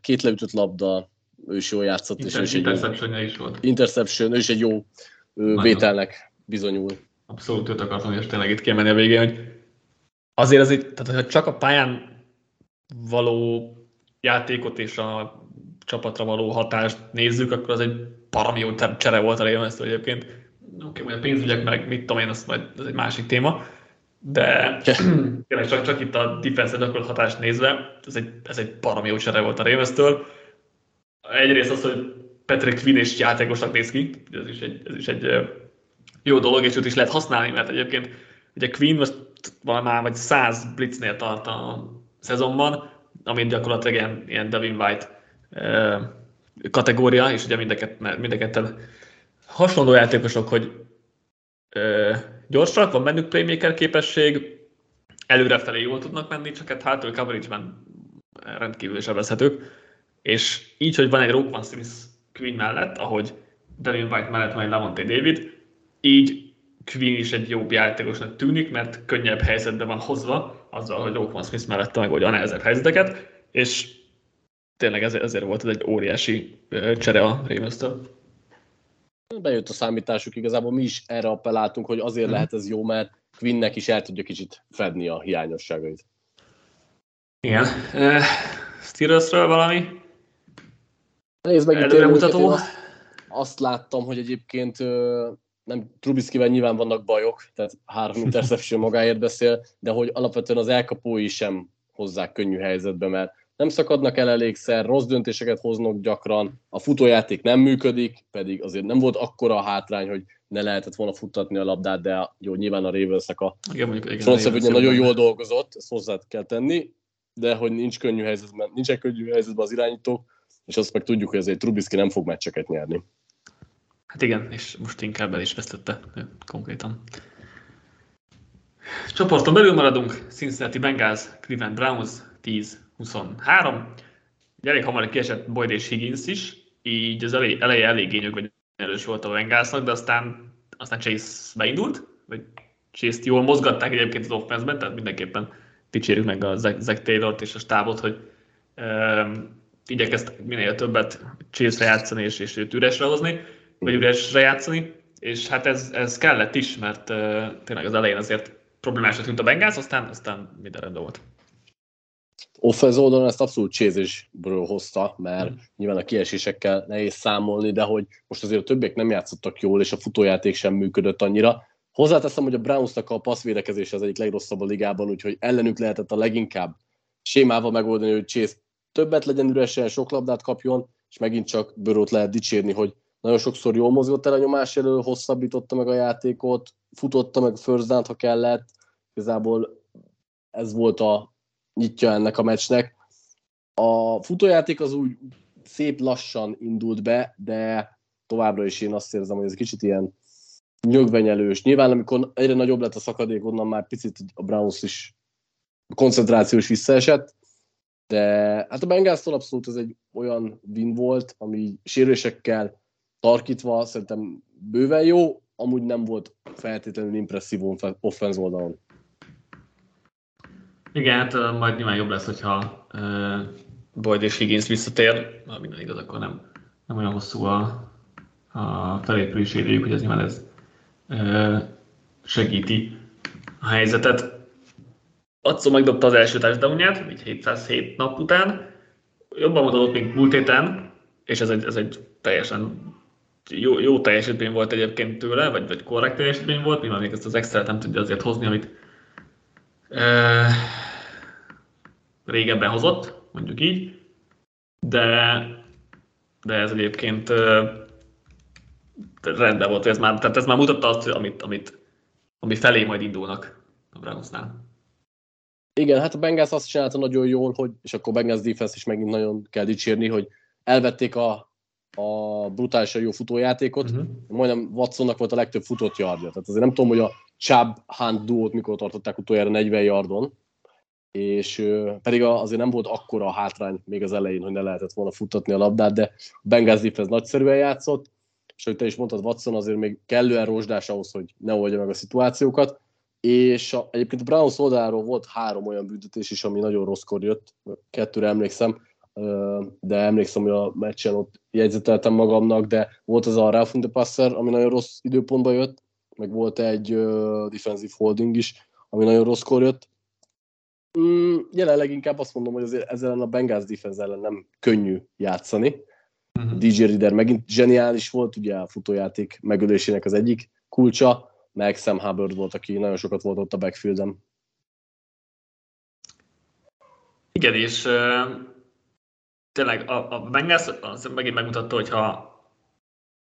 két leütött labda, ő is jól játszott. Inter- és ő is jó, is volt. Interception, ő is egy jó Nagyon. vételnek bizonyul. Abszolút őt akartam, és tényleg itt kiemelni a végén, hogy azért az itt, tehát ha csak a pályán való játékot és a csapatra való hatást nézzük, akkor az egy parami jó csere volt a Ravens egyébként. Oké, okay, a pénzügyek meg mit tudom én, az majd ez egy másik téma, de tényleg csak, csak itt a defense gyakorolt hatást nézve, ez egy, ez egy parami jó csere volt a ravens -től. Egyrészt az, hogy Patrick Quinn is játékosnak néz ki, ez is egy, ez is egy jó dolog, és őt is lehet használni, mert egyébként ugye Quinn most már vagy 100 blitznél tart a szezonban, amit gyakorlatilag ilyen, ilyen Devin White kategória, és ugye mindeket, mindeket hasonló játékosok, hogy gyorsak, van bennük playmaker képesség, előrefelé jól tudnak menni, csak hát hátul coverage-ben rendkívül sebezhetők, és így, hogy van egy Roquan Smith Queen mellett, ahogy Devin White mellett van egy Lavonte David, így Queen is egy jobb játékosnak tűnik, mert könnyebb helyzetbe van hozva, azzal, hogy Roquan Smith mellett megoldja a nehezebb helyzeteket, és tényleg ezért, ezért volt ez egy óriási csere a ravens Bejött a számításuk, igazából mi is erre appelláltunk, hogy azért mm. lehet ez jó, mert Quinnnek is el tudja kicsit fedni a hiányosságait. Igen. Uh, Steelersről valami? Nézd meg itt mutató. Azt, azt láttam, hogy egyébként nem Trubiszkivel nyilván vannak bajok, tehát három interception magáért beszél, de hogy alapvetően az elkapói sem hozzák könnyű helyzetbe, mert nem szakadnak el elégszer, rossz döntéseket hoznak gyakran, a futójáték nem működik, pedig azért nem volt akkora a hátrány, hogy ne lehetett volna futtatni a labdát, de jó, nyilván a ravens a igen, nagyon jól dolgozott, ezt hozzá kell tenni, de hogy nincs könnyű helyzetben, nincsen könnyű helyzetben az irányítók, és azt meg tudjuk, hogy azért Trubisky nem fog meccseket nyerni. Hát igen, és most inkább el is vesztette konkrétan. Csoporton belül maradunk, Cincinnati Bengals, Cleveland Browns, 10-23. Elég hamar kiesett Boyd és Higgins is, így az elej, eleje eléggé nyögvenyelős erős volt a Bengalsnak, de aztán, aztán Chase beindult, vagy Chase-t jól mozgatták egyébként az offense tehát mindenképpen dicsérjük meg a Zach Taylor-t és a stábot, hogy um, igyekeztek minél többet Chase-re játszani és, és őt üresre hozni vagy üresre játszani, és hát ez, ez kellett is, mert uh, tényleg az elején azért problémás tűnt a Bengals, aztán, aztán minden rendben volt. Offenz oldalon ezt abszolút csézésből hozta, mert mm. nyilván a kiesésekkel nehéz számolni, de hogy most azért a többiek nem játszottak jól, és a futójáték sem működött annyira. Hozzáteszem, hogy a Brownsnak a passzvédekezés az egyik legrosszabb a ligában, úgyhogy ellenük lehetett a leginkább sémával megoldani, hogy Chase többet legyen üresen, sok labdát kapjon, és megint csak Börót lehet dicsérni, hogy nagyon sokszor jól mozgott el a nyomás elől, hosszabbította meg a játékot, futotta meg a first down ha kellett. Igazából ez volt a nyitja ennek a meccsnek. A futójáték az úgy szép lassan indult be, de továbbra is én azt érzem, hogy ez kicsit ilyen nyögvenyelős. Nyilván, amikor egyre nagyobb lett a szakadék, onnan már picit a Browns is koncentrációs visszaesett, de hát a bengals abszolút ez egy olyan win volt, ami sérülésekkel tarkítva szerintem bőven jó, amúgy nem volt feltétlenül impresszív offense oldalon. Igen, hát majd nyilván jobb lesz, hogyha uh, Boyd és Higgins visszatér, ha minden igaz, akkor nem, nem olyan hosszú a, a felépülési idejük, hogy ez nyilván ez uh, segíti a helyzetet. Atszó megdobta az első touchdownját, így 707 nap után, jobban mutatott, mint múlt héten, és ez egy, ez egy teljesen jó, jó teljesítmény volt egyébként tőle, vagy, vagy korrekt teljesítmény volt, mivel még ezt az extra nem tudja azért hozni, amit régebben hozott, mondjuk így, de, de ez egyébként rendben volt, ez már, tehát ez már mutatta azt, amit, amit, ami felé majd indulnak a Brownsnál. Igen, hát a Bengals azt csinálta nagyon jól, hogy, és akkor Bengals defense is megint nagyon kell dicsérni, hogy elvették a a brutálisan jó futójátékot, uh-huh. majdnem Watsonnak volt a legtöbb futott yardja. Tehát azért nem tudom, hogy a Chubb Hunt duót mikor tartották utoljára 40 yardon, és pedig azért nem volt akkora a hátrány még az elején, hogy ne lehetett volna futtatni a labdát, de Bengals defense nagyszerűen játszott, és hogy te is mondtad, Watson azért még kellően rozsdás ahhoz, hogy ne oldja meg a szituációkat. és a, egyébként a Browns oldaláról volt három olyan büntetés is, ami nagyon rosszkor jött, kettőre emlékszem, de emlékszem, hogy a meccsen ott jegyzeteltem magamnak, de volt az a Ralph Passer, ami nagyon rossz időpontba jött, meg volt egy defensive holding is, ami nagyon rosszkor jött. Mm, jelenleg inkább azt mondom, hogy azért ezzel a Bengals defense ellen nem könnyű játszani. Uh-huh. DJ Reader megint zseniális volt, ugye a futójáték megölésének az egyik kulcsa, meg Sam Hubbard volt, aki nagyon sokat volt ott a backfielden. Igen, és uh, tényleg a, a Bengals az megint megmutatta, hogy ha,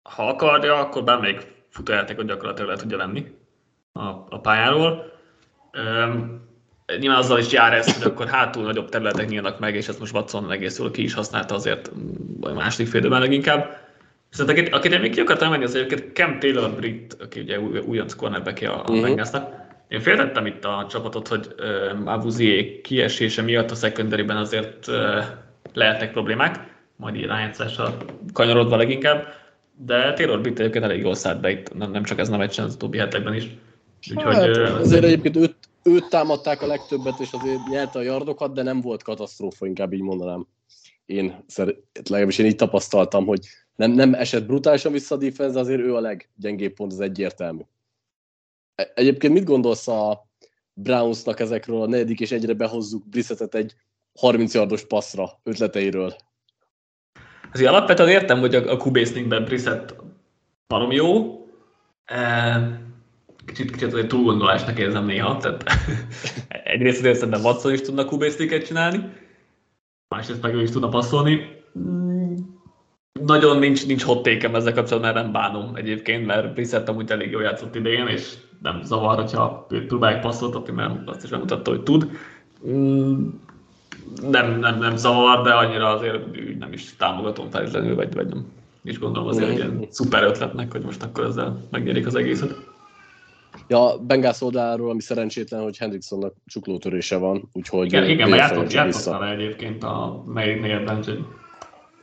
ha akarja, akkor bármelyik futójátékot gyakorlatilag le tudja venni a, a pályáról. Um, nyilván azzal is jár ez, hogy akkor hátul nagyobb területek nyílnak meg, és ezt most Watson egész jól ki is használta azért mm, a második félidőben leginkább. Viszont akit, akit még ki akartam menni, az egyébként Cam Taylor Britt, aki ugye új, újonc cornerback a, a uh-huh. Én féltettem itt a csapatot, hogy uh, Abuzié kiesése miatt a secondary azért uh, lehetnek problémák, majd így rájátszással kanyarodva leginkább, de Taylor Britt egyébként elég jól szállt be itt, nem, nem csak ez a meccsen, az utóbbi hetekben is. Úgyhogy, hát, azért egyébként őt, őt támadták a legtöbbet, és azért nyerte a yardokat, de nem volt katasztrófa, inkább így mondanám. Én legalábbis én így tapasztaltam, hogy nem, nem esett brutálisan vissza a defense, azért ő a leggyengébb pont, az egyértelmű. E, egyébként mit gondolsz a Brownsnak ezekről a negyedik, és egyre behozzuk Brissettet egy 30 yardos passzra ötleteiről? Azért alapvetően értem, hogy a, a QB-sninkben Brissett barom jó, kicsit, kicsit azért túlgondolásnak érzem néha, tehát egyrészt azért szerintem Watson is tudna qb csinálni, másrészt meg ő is tudna passzolni. Mm, nagyon nincs, nincs hot tékem ezzel kapcsolatban, mert nem bánom egyébként, mert Brissett amúgy elég jól játszott idején, és nem zavar, hogyha őt próbálják passzoltatni, mert azt is megmutatta, hogy tud. Mm, nem, nem, nem zavar, de annyira azért nem is támogatom feltétlenül, vagy, vagy nem is gondolom azért egy ilyen szuper ötletnek, hogy most akkor ezzel megnyerik az egészet. Ja, Bengász oldaláról, ami szerencsétlen, hogy Hendricksonnak csuklótörése van, úgyhogy... Igen, igen mert játszott, játszott vele egyébként a melyik negyedben, úgyhogy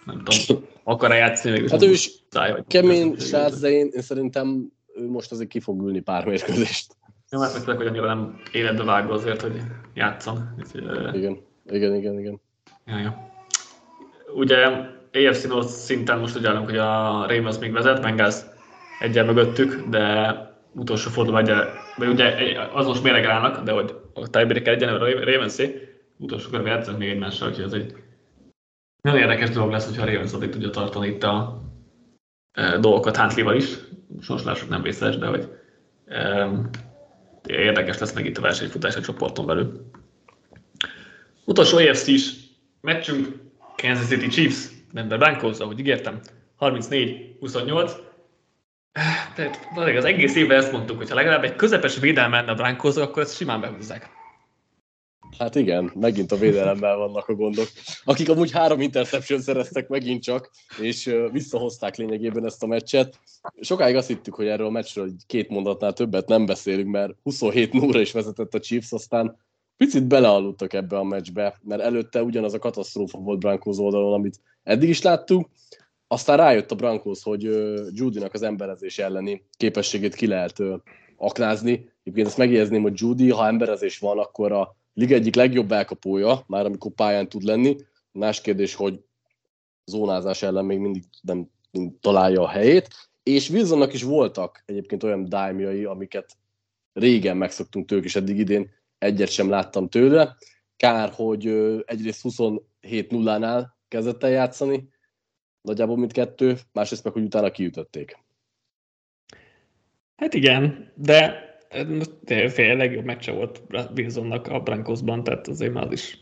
nem tudom, akar-e játszani még. Hát ő is száj, kemény srác, de én, én, szerintem ő most azért ki fog ülni pár mérkőzést. Jó, hát meg hogy annyira nem életbe vágva azért, hogy játszom. Igen, igen, igen, igen. Ja, ja. Ugye AFC North szinten most ugye hogy a Ravens még vezet, Bengals egyel mögöttük, de utolsó fordulóban egy, vagy ugye az most méregállnak, de hogy a tiebreaker egyenlően a ravens utolsó körben játszanak még egymással, úgyhogy ez egy nagyon érdekes dolog lesz, hogyha a Ravens addig tudja tartani itt a e, dolgokat Huntley-val is. Sorslások nem vészes, de hogy e, érdekes lesz meg itt a versenyfutás a csoporton belül. Utolsó AFC is meccsünk Kansas City Chiefs, Denver Broncos, ahogy ígértem, 34-28. Tehát az egész évben ezt mondtuk, hogy ha legalább egy közepes védelme lenne a Broncos, akkor ezt simán behúzzák. Hát igen, megint a védelemmel vannak a gondok. Akik amúgy három interception szereztek megint csak, és visszahozták lényegében ezt a meccset. Sokáig azt hittük, hogy erről a meccsről két mondatnál többet nem beszélünk, mert 27 0 is vezetett a Chiefs, aztán picit belealudtak ebbe a meccsbe, mert előtte ugyanaz a katasztrófa volt Broncos oldalon, amit eddig is láttunk, aztán rájött a Brankos, hogy Judy-nak az emberezés elleni képességét ki lehet aknázni. Egyébként ezt megjegyezném, hogy Judy, ha emberezés van, akkor a liga egyik legjobb elkapója, már amikor pályán tud lenni. Más kérdés, hogy zónázás ellen még mindig nem találja a helyét. És Wilsonnak is voltak egyébként olyan dájmjai, amiket régen megszoktunk tőlük, és eddig idén egyet sem láttam tőle. Kár, hogy egyrészt 27-0-nál kezdett el játszani, nagyjából mindkettő, másrészt meg, hogy utána kiütötték. Hát igen, de fél legjobb meccse volt Wilsonnak a Brankosban, tehát azért már az is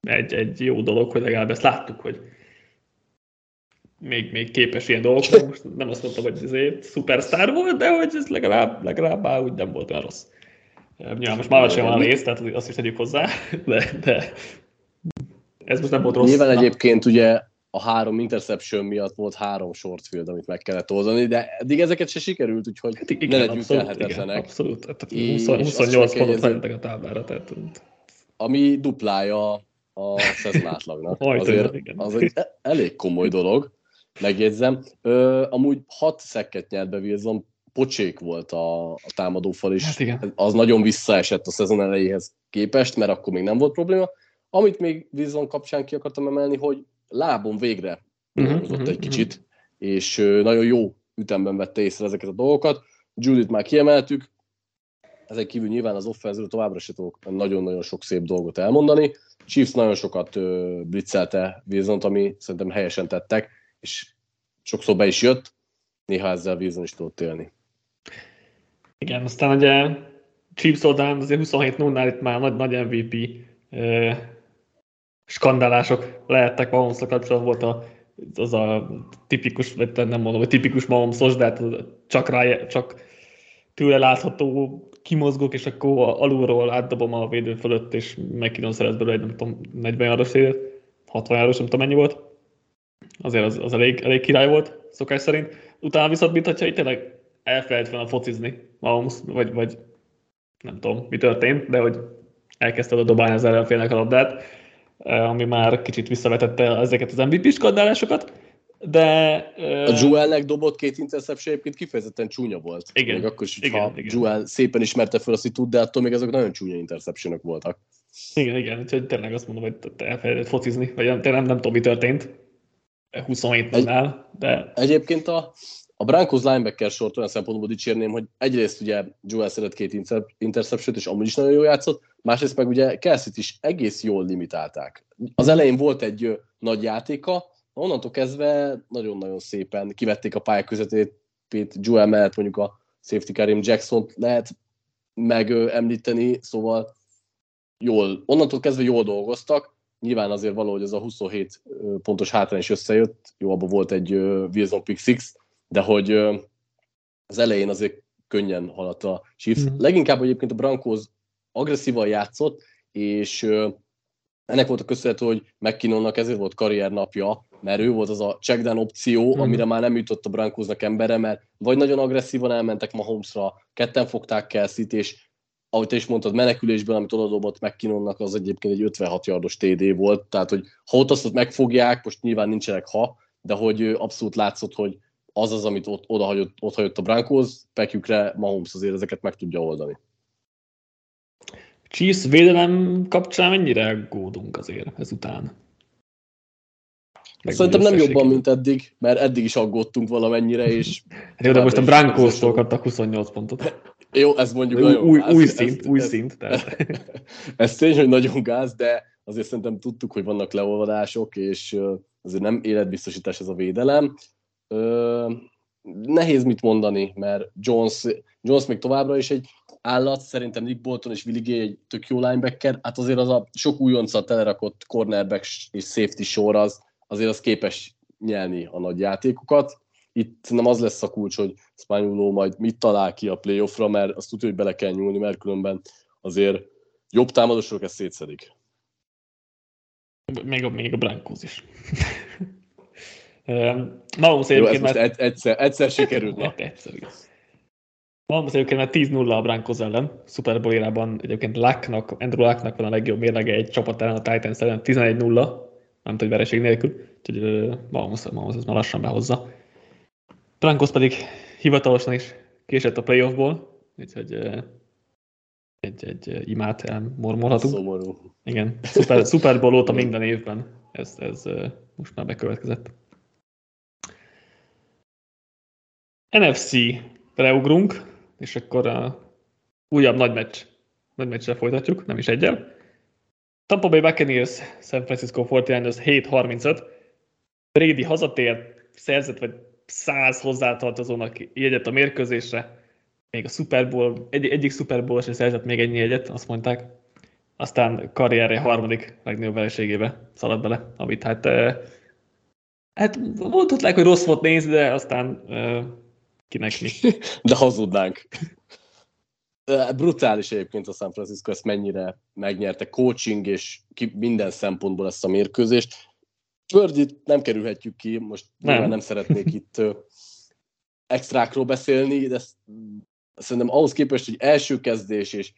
egy, egy jó dolog, hogy legalább ezt láttuk, hogy még, még képes ilyen dolgokra. Most nem azt mondtam, hogy ez egy szupersztár volt, de hogy ez legalább, legalább már úgy nem volt olyan rossz. Nyilván most már sem van rész, tehát azt is tegyük hozzá, de, de ez most nem volt rossz. Nyilván egyébként ugye a három interception miatt volt három shortfield, amit meg kellett oldani, de eddig ezeket se sikerült, úgyhogy hát igen, ne legyünk abszolút, felhetetlenek. Igen, abszolút, tehát 20, 28 pontot feljöttek a táblára. Tehát... Ami duplája a szezon átlagnak. Azért az egy elég komoly dolog, megjegyzem. Ö, amúgy hat szekket nyert be Wilson, pocsék volt a, a támadófal, és Hát igen. az nagyon visszaesett a szezon elejéhez képest, mert akkor még nem volt probléma. Amit még Wilson kapcsán ki akartam emelni, hogy lábon végre Mhm, dolgozott mhm, egy kicsit, és nagyon jó ütemben vette észre ezeket a dolgokat. Judit már kiemeltük, ezen kívül nyilván az offenzről továbbra se tudok nagyon-nagyon sok szép dolgot elmondani. Chiefs nagyon sokat ö, blitzelte wilson ami szerintem helyesen tettek, és sokszor be is jött, néha ezzel Wilson is tudott élni. Igen, aztán ugye Chiefs oldalán azért 27 0 itt már nagy, nagy MVP skandálások lehettek mahomes kapcsolatban volt a, az a tipikus, nem mondom, hogy tipikus mahomes de hát csak, rá, csak tőle látható kimozgok, és akkor alulról átdobom a védő fölött, és McKinnon szerez belőle egy, nem tudom, 40 járos élet, 60 járos, nem tudom mennyi volt. Azért az, az elég, elég király volt, szokás szerint. Utána viszont, mint hogyha itt tényleg elfelejt volna focizni Mahomes, vagy, vagy nem tudom, mi történt, de hogy elkezdte oda dobálni az ellenfélnek a labdát, ami már kicsit visszavetette ezeket az MVP skandálásokat, de... A Joelnek dobott két interception egyébként kifejezetten csúnya volt. Igen. Még akkor is, Igen, ha igen. Joel szépen ismerte fel a szitút, de attól még azok nagyon csúnya interceptionok voltak. Igen, igen, úgyhogy tényleg azt mondom, hogy te elfelejtett focizni, vagy nem, nem, nem tudom, mi történt 27 nál de Egyébként a, a Broncos linebacker sort olyan szempontból dicsérném, hogy egyrészt ugye Joel szeret két inter- interception és amúgy is nagyon jól játszott, másrészt meg ugye kelsey is egész jól limitálták. Az elején volt egy nagy játéka, onnantól kezdve nagyon-nagyon szépen kivették a pályák között Joel mellett mondjuk a safety Karim Jackson lehet megemlíteni, szóval jól, onnantól kezdve jól dolgoztak, nyilván azért valahogy az a 27 ö, pontos hátrány is összejött, jó, abban volt egy Wilson pick six, de hogy az elején azért könnyen haladt a Chiefs. Mm. Leginkább egyébként a Broncos agresszívan játszott, és ennek volt a köszönhető, hogy McKinnonnak ezért volt karriernapja, mert ő volt az a checkdown opció, Mhm. amire már nem jutott a Broncosnak embere, mert vagy nagyon agresszívan elmentek Mahomesra, ketten fogták Kelsey-t, és ahogy te is mondtad, menekülésben, amit odadobott McKinnonnak, az egyébként egy 56 yardos TD volt, tehát hogy ha ott azt megfogják, most nyilván nincsenek ha, de hogy abszolút látszott, hogy az az, amit ott, oda hagyott, ott hagyott a Broncos, pekjükre Mahomes azért ezeket meg tudja oldani. Chiefs védelem kapcsán mennyire aggódunk azért ezután? Meg Szerintem nem jobban, mint eddig, mert eddig is aggódtunk valamennyire, és jó, de most a összesek. kaptak 28 pontot. jó, ez mondjuk Új, nagyon új, gáz. új Ez- szint, új ez- szint. Tehát. Ez tény, hogy nagyon gáz, de azért szerintem tudtuk, hogy vannak leolvadások, és azért nem életbiztosítás ez a védelem. Ö, nehéz mit mondani, mert Jones, Jones még továbbra is egy állat, szerintem Nick Bolton és Willie Gay egy tök jó linebacker, hát azért az a sok újonca telerakott cornerback és safety sor az, azért az képes nyelni a nagy játékokat. Itt nem az lesz a kulcs, hogy Spanyoló majd mit talál ki a playoffra, mert azt tudja, hogy bele kell nyúlni, mert különben azért jobb támadósok ezt szétszedik. Még a, még a Brankos is. Mahomes egyébként már... egy, egyszer, egyszer sikerült. Na. Egyszer, igen. Mahomes egyébként már 10-0 a Brankos ellen. Super Bowl érában egyébként Lucknak, Andrew Lucknak van a legjobb mérlege egy csapat ellen, a Titans ellen 11-0, nem hogy vereség nélkül. Úgyhogy Mahomes, Mahomes ezt már lassan behozza. Brankos pedig hivatalosan is késett a playoffból, úgyhogy egy, egy imát elmormolhatunk. Szomorú. Igen, Super, Super Bowl óta minden évben ez, ez most már bekövetkezett. NFC-re ugrunk, és akkor a újabb nagy meccs, nagy meccsre folytatjuk, nem is egyel. Tampa Bay Buccaneers, San Francisco 49ers 7-35. Brady hazatért, szerzett vagy 100 hozzátartozónak jegyet a mérkőzésre. Még a Super Bowl, egy, egyik Super Bowl sem szerzett még ennyi jegyet, azt mondták. Aztán karrierje harmadik legnagyobb vereségébe szaladt bele, amit hát eh, hát mondhatnák, hogy rossz volt nézni, de aztán eh, kinek. De hazudnánk. Ö, Brutális egyébként a San Francisco ezt mennyire megnyerte coaching és ki, minden szempontból ezt a mérkőzést. Pördit nem kerülhetjük ki, most nem, Nem. szeretnék itt extrákról beszélni, de szerintem ahhoz képest, hogy első kezdés, és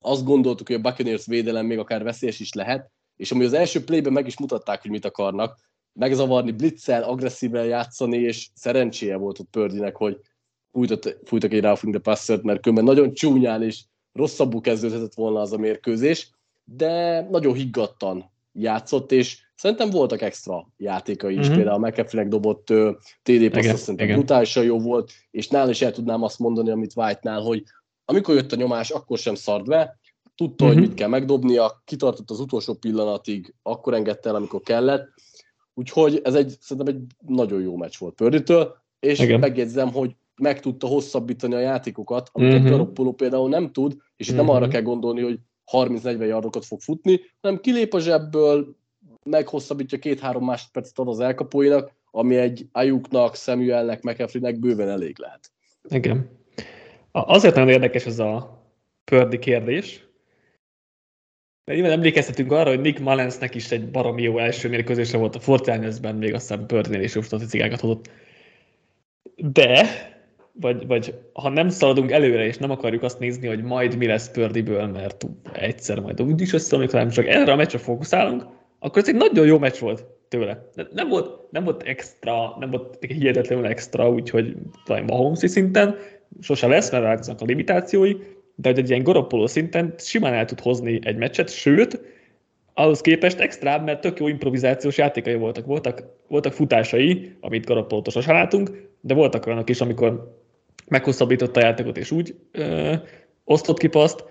azt gondoltuk, hogy a Buccaneers védelem még akár veszélyes is lehet, és ami az első playben meg is mutatták, hogy mit akarnak, megzavarni, blitzel, agresszíven játszani, és szerencséje volt ott Pördinek, hogy fújtak, fújtak egy roughing the passer mert különben nagyon csúnyán és rosszabbul kezdődhetett volna az a mérkőzés, de nagyon higgadtan játszott, és szerintem voltak extra játékai is, mm-hmm. például a McAfee-nek dobott uh, TD passz, szerintem brutálisan jó volt, és nála is el tudnám azt mondani, amit White-nál, hogy amikor jött a nyomás, akkor sem szart be, tudta, mm-hmm. hogy mhm. mit kell megdobnia, kitartott az utolsó pillanatig, akkor engedte el, amikor kellett, úgyhogy ez egy, szerintem egy nagyon jó meccs volt Pörditől, és Igen. megjegyzem, hogy meg tudta hosszabbítani a játékokat, amit mm-hmm. a Garoppolo például nem tud, és itt mm-hmm. nem arra kell gondolni, hogy 30-40 yardokat fog futni, hanem kilép a zsebből, meghosszabbítja két-három másodpercet ad az elkapóinak, ami egy Ayuknak, Samuelnek, McAfee-nek bőven elég lehet. Igen. Azért nagyon érdekes ez a pördi kérdés, mert innen emlékeztetünk arra, hogy Nick Mullensnek is egy baromi jó első mérkőzése volt a Fortnite-ben, még aztán Pördinél is jobb statisztikákat hozott. De vagy, vagy ha nem szaladunk előre, és nem akarjuk azt nézni, hogy majd mi lesz Pördiből, mert egyszer majd úgyis összeomlik, hanem csak erre a meccsre fókuszálunk, akkor ez egy nagyon jó meccs volt tőle. Nem volt, nem volt extra, nem volt hihetetlenül extra, úgyhogy talán Mahomeszi szinten, sose lesz, mert változnak a limitációi, de hogy egy ilyen Garoppolo szinten simán el tud hozni egy meccset, sőt, ahhoz képest extra, mert tök jó improvizációs játékai voltak. Voltak, voltak futásai, amit Garoppolótól sosem látunk, de voltak olyanok is, amikor meghosszabbította a játékot, és úgy ö, osztott ki paszt,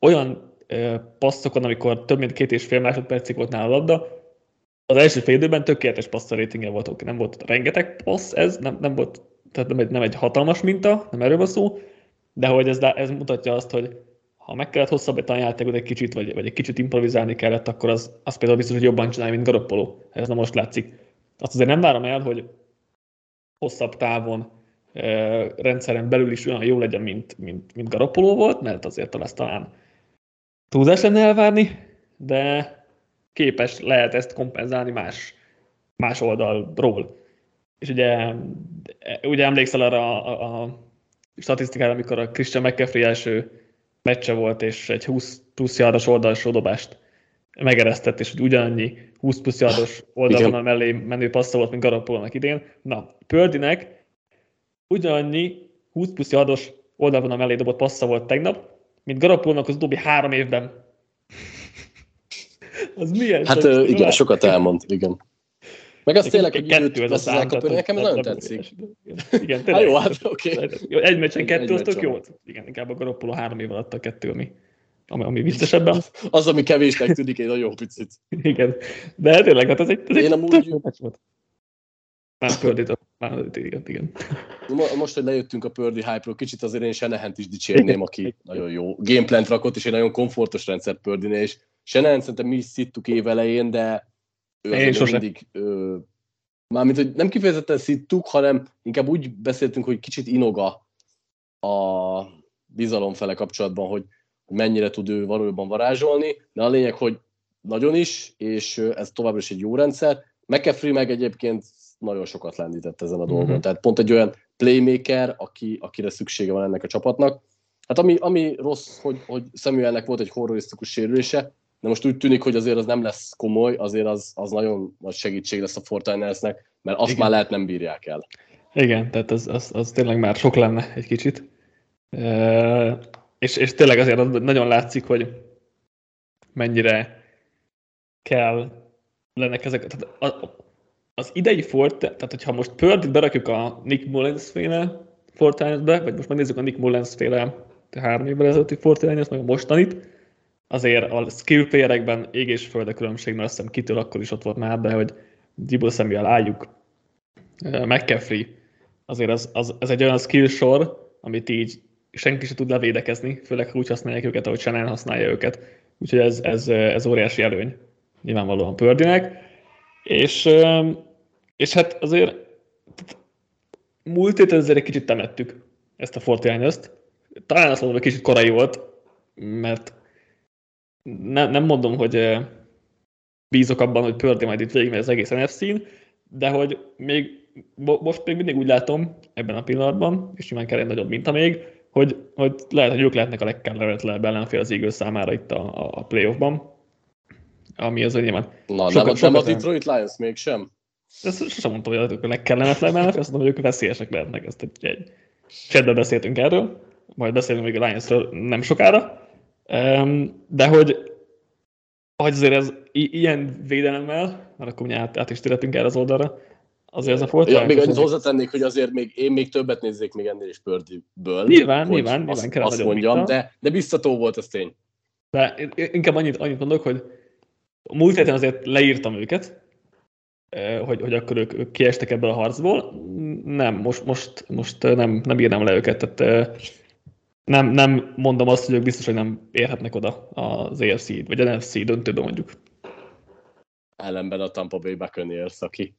olyan ö, passzokon, amikor több mint két és fél másodpercig volt nála a labda, az első fél időben tökéletes passza ratingje volt, nem volt rengeteg passz ez, nem, nem volt, tehát nem egy, nem egy hatalmas minta, nem erről van szó, de hogy ez, ez mutatja azt, hogy ha meg kellett hosszabbítani a játékot egy kicsit, vagy, vagy egy kicsit improvizálni kellett, akkor az, az például biztos, hogy jobban csinálja, mint Garoppolo. Ez nem most látszik. Azt azért nem várom el, hogy hosszabb távon rendszeren belül is olyan jó legyen, mint, mint, mint Garoppolo volt, mert azért talán talán túlzás lenne elvárni, de képes lehet ezt kompenzálni más, más oldalról. És ugye, ugye emlékszel arra a, a statisztikára, amikor a Christian McCaffrey első meccse volt, és egy 20 plusz yardos oldalsó dobást megeresztett, és hogy ugyanannyi 20 plusz yardos oldalon mellé menő passza volt, mint Garoppolónak idén. Na, Pördinek ugyanannyi 20 plusz yardos oldalvonal mellé dobott passza volt tegnap, mint Garoppolónak az utóbbi három évben. az milyen? Hát sok, igen, sokat elmond, igen. Meg az tényleg, hogy időt ez az elkapő, nekem nagyon tetszik. Igen, tényleg. jó, hát oké. Egy meccsen kettő, az tök jó. Igen, inkább a Garoppolo három év alatt a kettő, ami, ami, ami viccesebben. Az, ami kevésnek tűnik, egy nagyon picit. Igen, de tényleg, hát ez egy, ez egy Én amúgy... jó meccs volt. Már Pördit, már igen, igen. Most, hogy lejöttünk a Pördi hype-ról, kicsit azért én Senehent is dicsérném, aki nagyon jó gameplant rakott, és egy nagyon komfortos rendszert Pördinél, és Senehent szerintem mi is szittuk évelején, de ő én sosem. mindig, ö, mármint, hogy nem kifejezetten szittuk, hanem inkább úgy beszéltünk, hogy kicsit inoga a bizalom fele kapcsolatban, hogy mennyire tud ő valójában varázsolni, de a lényeg, hogy nagyon is, és ez továbbra is egy jó rendszer. McAfee meg egyébként nagyon sokat lendített ezen a dolgon. Mm-hmm. Tehát pont egy olyan playmaker, aki, akire szüksége van ennek a csapatnak. Hát ami, ami rossz, hogy, hogy Samuelnek volt egy horrorisztikus sérülése, de most úgy tűnik, hogy azért az nem lesz komoly, azért az, az nagyon nagy segítség lesz a Fortinersnek, mert azt Igen. már lehet nem bírják el. Igen, tehát az, az, az tényleg már sok lenne egy kicsit. E, és, és tényleg azért az nagyon látszik, hogy mennyire kell lennek ezek. Tehát a, az idei Fort, tehát hogyha most Pördit berakjuk a Nick Mullens féle Fortnite-be, vagy most megnézzük a Nick Mullens féle három évvel ezelőtti Fortnite-t, meg a mostanit, azért a skill playerekben ég és föld a különbség, mert azt hiszem kitől akkor is ott volt már, de hogy Dibble Samuel álljuk, McCaffrey, azért az, az, ez egy olyan skill sor, amit így senki sem tud levédekezni, főleg ha úgy használják őket, ahogy Shannon használja őket. Úgyhogy ez, ez, ez óriási előny nyilvánvalóan Pördinek. És, és hát azért múlt héten azért egy kicsit temettük ezt a Fortiányost. Talán azt mondom, hogy kicsit korai volt, mert ne, nem mondom, hogy bízok abban, hogy Pördi majd itt végigmegy az egész NFC-n, de hogy még most még mindig úgy látom ebben a pillanatban, és nyilván kell egy nagyobb minta még, hogy, hogy lehet, hogy ők lehetnek a legkellemetlenebb ellenfél az Eagles számára itt a, a playoffban, ami az nyilván... Na, sokat, nem, sokat a Detroit Lions mégsem? Ezt sosem mondtam, hogy ők a legkellemetlenebb ellenfél, azt mondom, hogy ők veszélyesek lehetnek, ezt egy, egy csetbe beszéltünk erről, majd beszélünk még a Lionsről nem sokára, de hogy, hogy azért ez ilyen védelemmel, mert akkor át, át is térhetünk erre az oldalra, azért ez a volt. Ja, még annyit hozzátennék, hogy azért még, én még többet nézzék még ennél is Pördiből. Nyilván, nyilván, nyilván azt, kell azt mondjam, de, de biztató volt ez tény. De inkább annyit, annyit mondok, hogy a múlt héten azért leírtam őket, hogy, hogy akkor ők, ők kiestek ebből a harcból. Nem, most, most, most nem, nem írnám le őket, tehát nem, nem mondom azt, hogy ők biztos, hogy nem érhetnek oda az AFC, vagy a NFC döntőbe mondjuk. Ellenben a Tampa Bay Buccaneers, aki...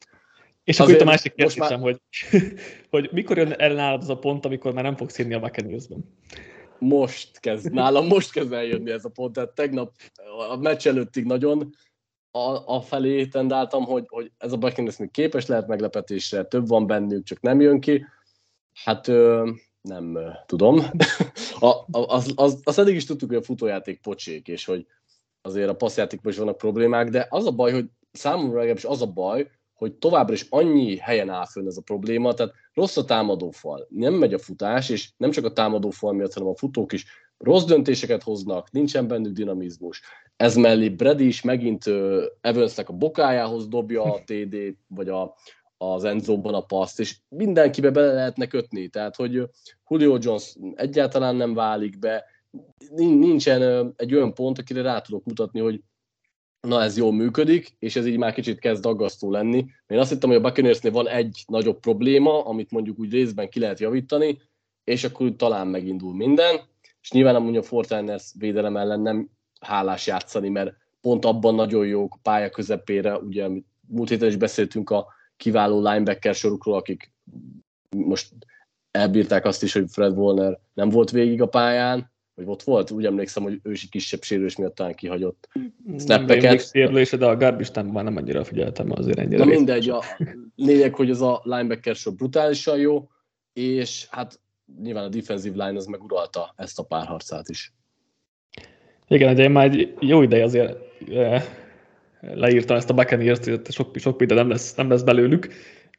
És akkor itt a másik kérdésem, már... hogy, hogy mikor jön el nálad az a pont, amikor már nem fogsz hinni a Buccaneersben? Most kezd, nálam most kezd eljönni ez a pont, tehát tegnap a meccs előttig nagyon a, a felé tendáltam, hogy, hogy ez a Buccaneers még képes lehet meglepetésre, több van bennük, csak nem jön ki. Hát ö, nem tudom. a, az, az, azt eddig is tudtuk, hogy a futójáték pocsék, és hogy azért a passzjátékban is vannak problémák, de az a baj, hogy számomra legalábbis az a baj, hogy továbbra is annyi helyen áll fönn ez a probléma, tehát rossz a támadófal, nem megy a futás, és nem csak a támadófal miatt, hanem a futók is rossz döntéseket hoznak, nincsen bennük dinamizmus. Ez mellé Brady is megint Evansnek a bokájához dobja a TD vagy a, az endzóban a paszt, és mindenkibe bele lehetne kötni. Tehát, hogy Julio Jones egyáltalán nem válik be, nincsen egy olyan pont, akire rá tudok mutatni, hogy na ez jól működik, és ez így már kicsit kezd aggasztó lenni. Én azt hittem, hogy a Buccaneersnél van egy nagyobb probléma, amit mondjuk úgy részben ki lehet javítani, és akkor úgy talán megindul minden, és nyilván amúgy a Fortiners védelem ellen nem hálás játszani, mert pont abban nagyon jók pálya közepére, ugye múlt héten is beszéltünk a kiváló linebacker sorukról, akik most elbírták azt is, hogy Fred Warner nem volt végig a pályán, vagy ott volt, úgy emlékszem, hogy ő is kisebb sérülés miatt talán kihagyott snappeket. Sérülése, de a garbage már nem annyira figyeltem azért ennyire. Na mindegy, a lényeg, hogy ez a linebacker sor brutálisan jó, és hát nyilván a defensive line az meguralta ezt a párharcát is. Igen, ugye én már egy jó ideje azért e, leírtam ezt a Buccaneers-t, hogy sok, sok minden nem lesz, nem lesz belőlük,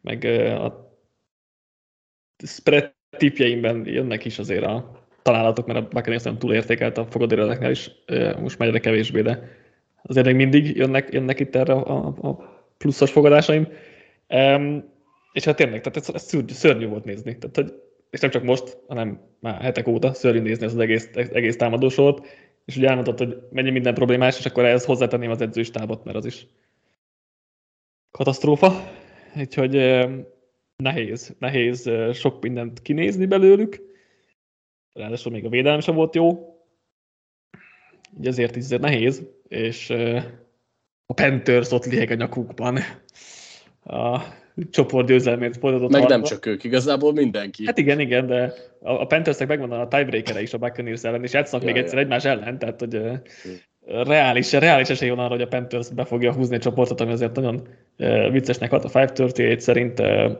meg a spread tipjeimben jönnek is azért a találatok, mert a Buccaneers nem túlértékelt a fogadéredeknél is, most már egyre kevésbé, de azért még mindig jönnek, jönnek itt erre a, a pluszos fogadásaim. Um, és hát tényleg, tehát ez, ez szörnyű volt nézni. Tehát, hogy és nem csak most, hanem már hetek óta szörnyű nézni az egész, egész támadósort, és ugye elmondott, hogy mennyi minden problémás, és akkor ehhez hozzátenném az edzőstábot, mert az is katasztrófa. Úgyhogy nehéz, nehéz sok mindent kinézni belőlük. Ráadásul még a védelem sem volt jó. Így ezért ezért nehéz, és a Panthers ott lieg a nyakukban. A csoportgyőzelmét folytatott Meg harcba. nem csak ők, igazából mindenki. Hát igen, igen, de a, a Panthersnek megvan a tiebreaker is a Buccaneers ellen, és játszanak ja, még egyszer ja. egymás ellen, tehát hogy uh, reális, reális esély van arra, hogy a Panthers be fogja húzni a csoportot, ami azért nagyon uh, viccesnek hat a 538 szerint uh,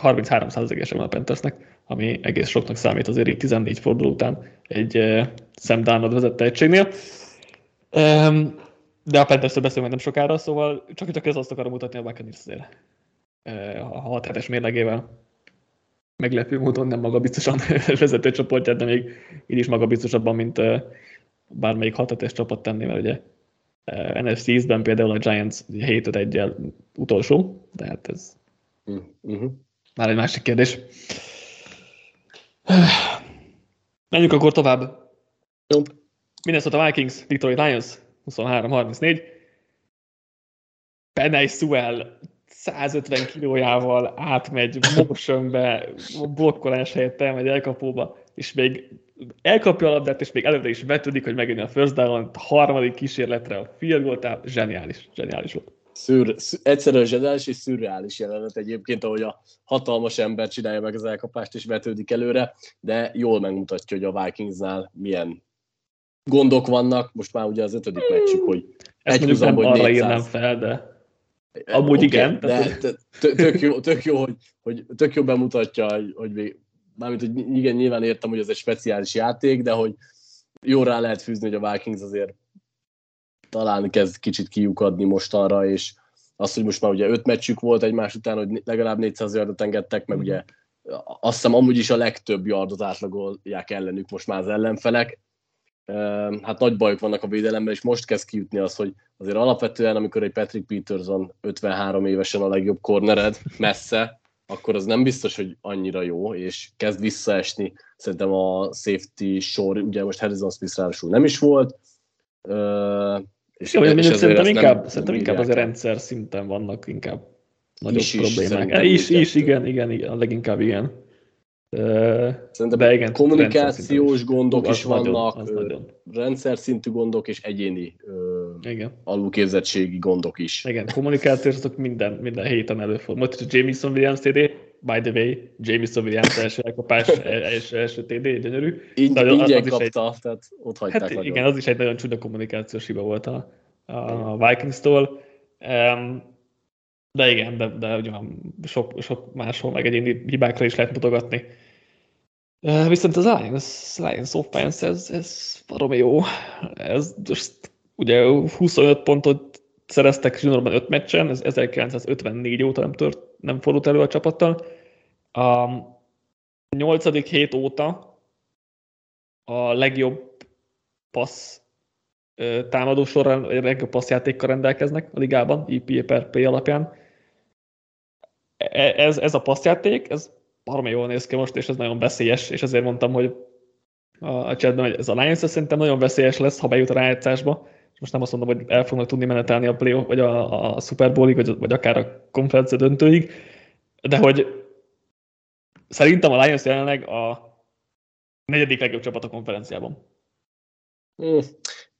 33 esen van a Panthersnek, ami egész soknak számít azért így 14 forduló után egy uh, Sam Darnold vezette egységnél. Um, de a panthers beszélünk nem sokára, szóval csak, csak ez azt akarom mutatni a Buccaneers azért a 6 hetes mérlegével meglepő módon nem magabiztosan vezető csoportját, de még így is magabiztosabban, mint bármelyik 6 hetes csapat tenni, mert ugye NFC East-ben például a Giants 7 1 el utolsó, de hát ez uh-huh. már egy másik kérdés. Menjünk akkor tovább. Jó. Minnesota Vikings, Detroit Lions 23-34. Penny Sewell 150 kilójával átmegy motionbe, blokkolás helyett elmegy elkapóba, és még elkapja a labdát, és még előre is vetődik, hogy megjönni a first down, a harmadik kísérletre a field goal, zseniális, zseniális volt. Szür, egyszerűen zseniális és szürreális jelenet egyébként, ahogy a hatalmas ember csinálja meg az elkapást és vetődik előre, de jól megmutatja, hogy a Vikingsnál milyen gondok vannak. Most már ugye az ötödik meccsük, hogy Ezt egy nem arra 400. írnám fel, de Amúgy okay, igen. De tök jó, tök jó hogy, hogy tök jó bemutatja, hogy, hogy mármint, hogy igen, nyilván értem, hogy ez egy speciális játék, de hogy jó rá lehet fűzni, hogy a Vikings azért talán kezd kicsit kiukadni mostanra, és az, hogy most már ugye öt meccsük volt egymás után, hogy legalább 400 yardot engedtek, meg ugye azt hiszem amúgy is a legtöbb yardot átlagolják ellenük most már az ellenfelek. Hát nagy bajok vannak a védelemben, és most kezd kijutni az, hogy azért alapvetően, amikor egy Patrick Peterson 53 évesen a legjobb cornered, messze, akkor az nem biztos, hogy annyira jó, és kezd visszaesni. Szerintem a safety sor, ugye most Harrison Smith ráadásul nem is volt, és, jó, és szerintem inkább, szerintem inkább az a rendszer szinten vannak inkább nagyobb is, problémák. Is, is, is, igen, igen, igen, leginkább igen. Szerintem de igen, kommunikációs gondok is vannak, nagyon, rendszer szintű gondok és egyéni igen. alulképzettségi gondok is. Igen, kommunikációs azok minden, minden héten előfordul. Most a Jameson Williams TD, by the way, Jameson Williams első elkapás, első, első TD, gyönyörű. Így, nagyon, ingyen kapta, egy, tehát ott hagyták hát nagyon. Igen, az is egy nagyon csúnya kommunikációs hiba volt a, a Vikings-tól. Um, de igen, de, de ugye sok, sok máshol meg egyéni hibákra is lehet mutogatni. Viszont az Lions, Lions offense, ez, ez valami jó. Ez most ugye 25 pontot szereztek juniorban 5 meccsen, ez 1954 óta nem, tört, nem fordult elő a csapattal. A 8. hét óta a legjobb passz támadó során, a legjobb passzjátékkal rendelkeznek a ligában, IPA per P alapján. E, ez, ez a passzjáték, ez baromi jól néz ki most, és ez nagyon veszélyes, és ezért mondtam, hogy a chatben, hogy ez a Lions szerintem nagyon veszélyes lesz, ha bejut a rájátszásba. Most nem azt mondom, hogy el fognak tudni menetelni a play vagy a, a Super Bowlig, vagy, vagy akár a konferencia döntőig, de hogy szerintem a Lions jelenleg a negyedik legjobb csapat a konferenciában. Hmm.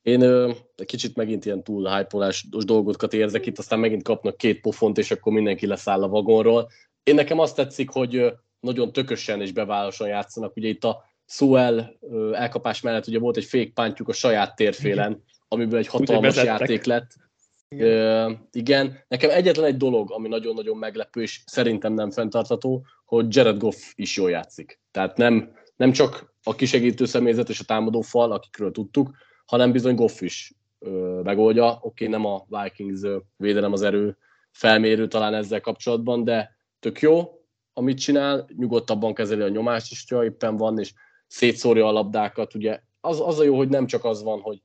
Én ö, kicsit megint ilyen túl hype dolgokat érzek itt, aztán megint kapnak két pofont, és akkor mindenki leszáll a vagonról. Én nekem azt tetszik, hogy nagyon tökösen és beválosan játszanak. Ugye itt a Suel elkapás mellett ugye volt egy fékpántjuk a saját térfélen, amiből egy hatalmas játék lett. Igen. Uh, igen. Nekem egyetlen egy dolog, ami nagyon-nagyon meglepő, és szerintem nem fenntartható, hogy Jared Goff is jól játszik. Tehát nem, nem csak a kisegítő személyzet és a támadó fal, akikről tudtuk, hanem bizony Goff is uh, megoldja. Oké, okay, nem a Vikings uh, védelem az erő felmérő talán ezzel kapcsolatban, de tök jó, amit csinál, nyugodtabban kezeli a nyomást is, ha éppen van, és szétszórja a labdákat. Ugye az, az a jó, hogy nem csak az van, hogy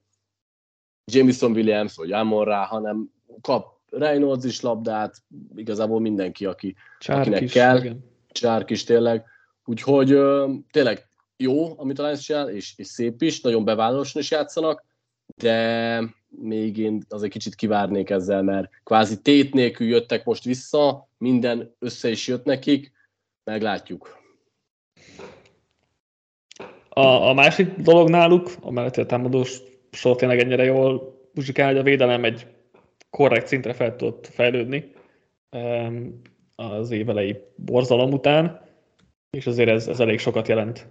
Jameson Williams vagy Amon rá, hanem kap Reynolds is labdát, igazából mindenki, aki, Csárk akinek is, kell. Igen. Csárk is tényleg. Úgyhogy ö, tényleg jó, amit a Lions csinál, és, és szép is, nagyon bevállalósan is játszanak, de még én azért kicsit kivárnék ezzel, mert kvázi tét nélkül jöttek most vissza, minden össze is jött nekik, meglátjuk. A, a másik dolog náluk, amellett a támadós sor tényleg ennyire jól muzsikál, hogy a védelem egy korrekt szintre fel tudott fejlődni az évelei borzalom után, és azért ez, ez elég sokat jelent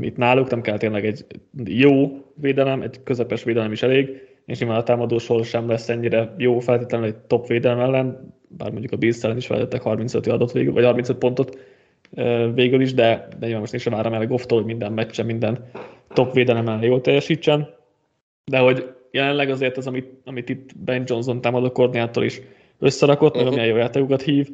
itt náluk, nem kell tényleg egy jó védelem, egy közepes védelem is elég, és nyilván a támadósor sem lesz ennyire jó feltétlenül egy top védelem ellen, bár mondjuk a Bills is feltettek 35 adott végül, vagy 35 pontot végül is, de, de nyilván most is sem várom el Gofftól, hogy minden meccsen, minden top védelem ellen jól teljesítsen. De hogy jelenleg azért az, amit, amit itt Ben Johnson támadó koordinátor is összerakott, uh-huh. meg amilyen jó játékokat hív,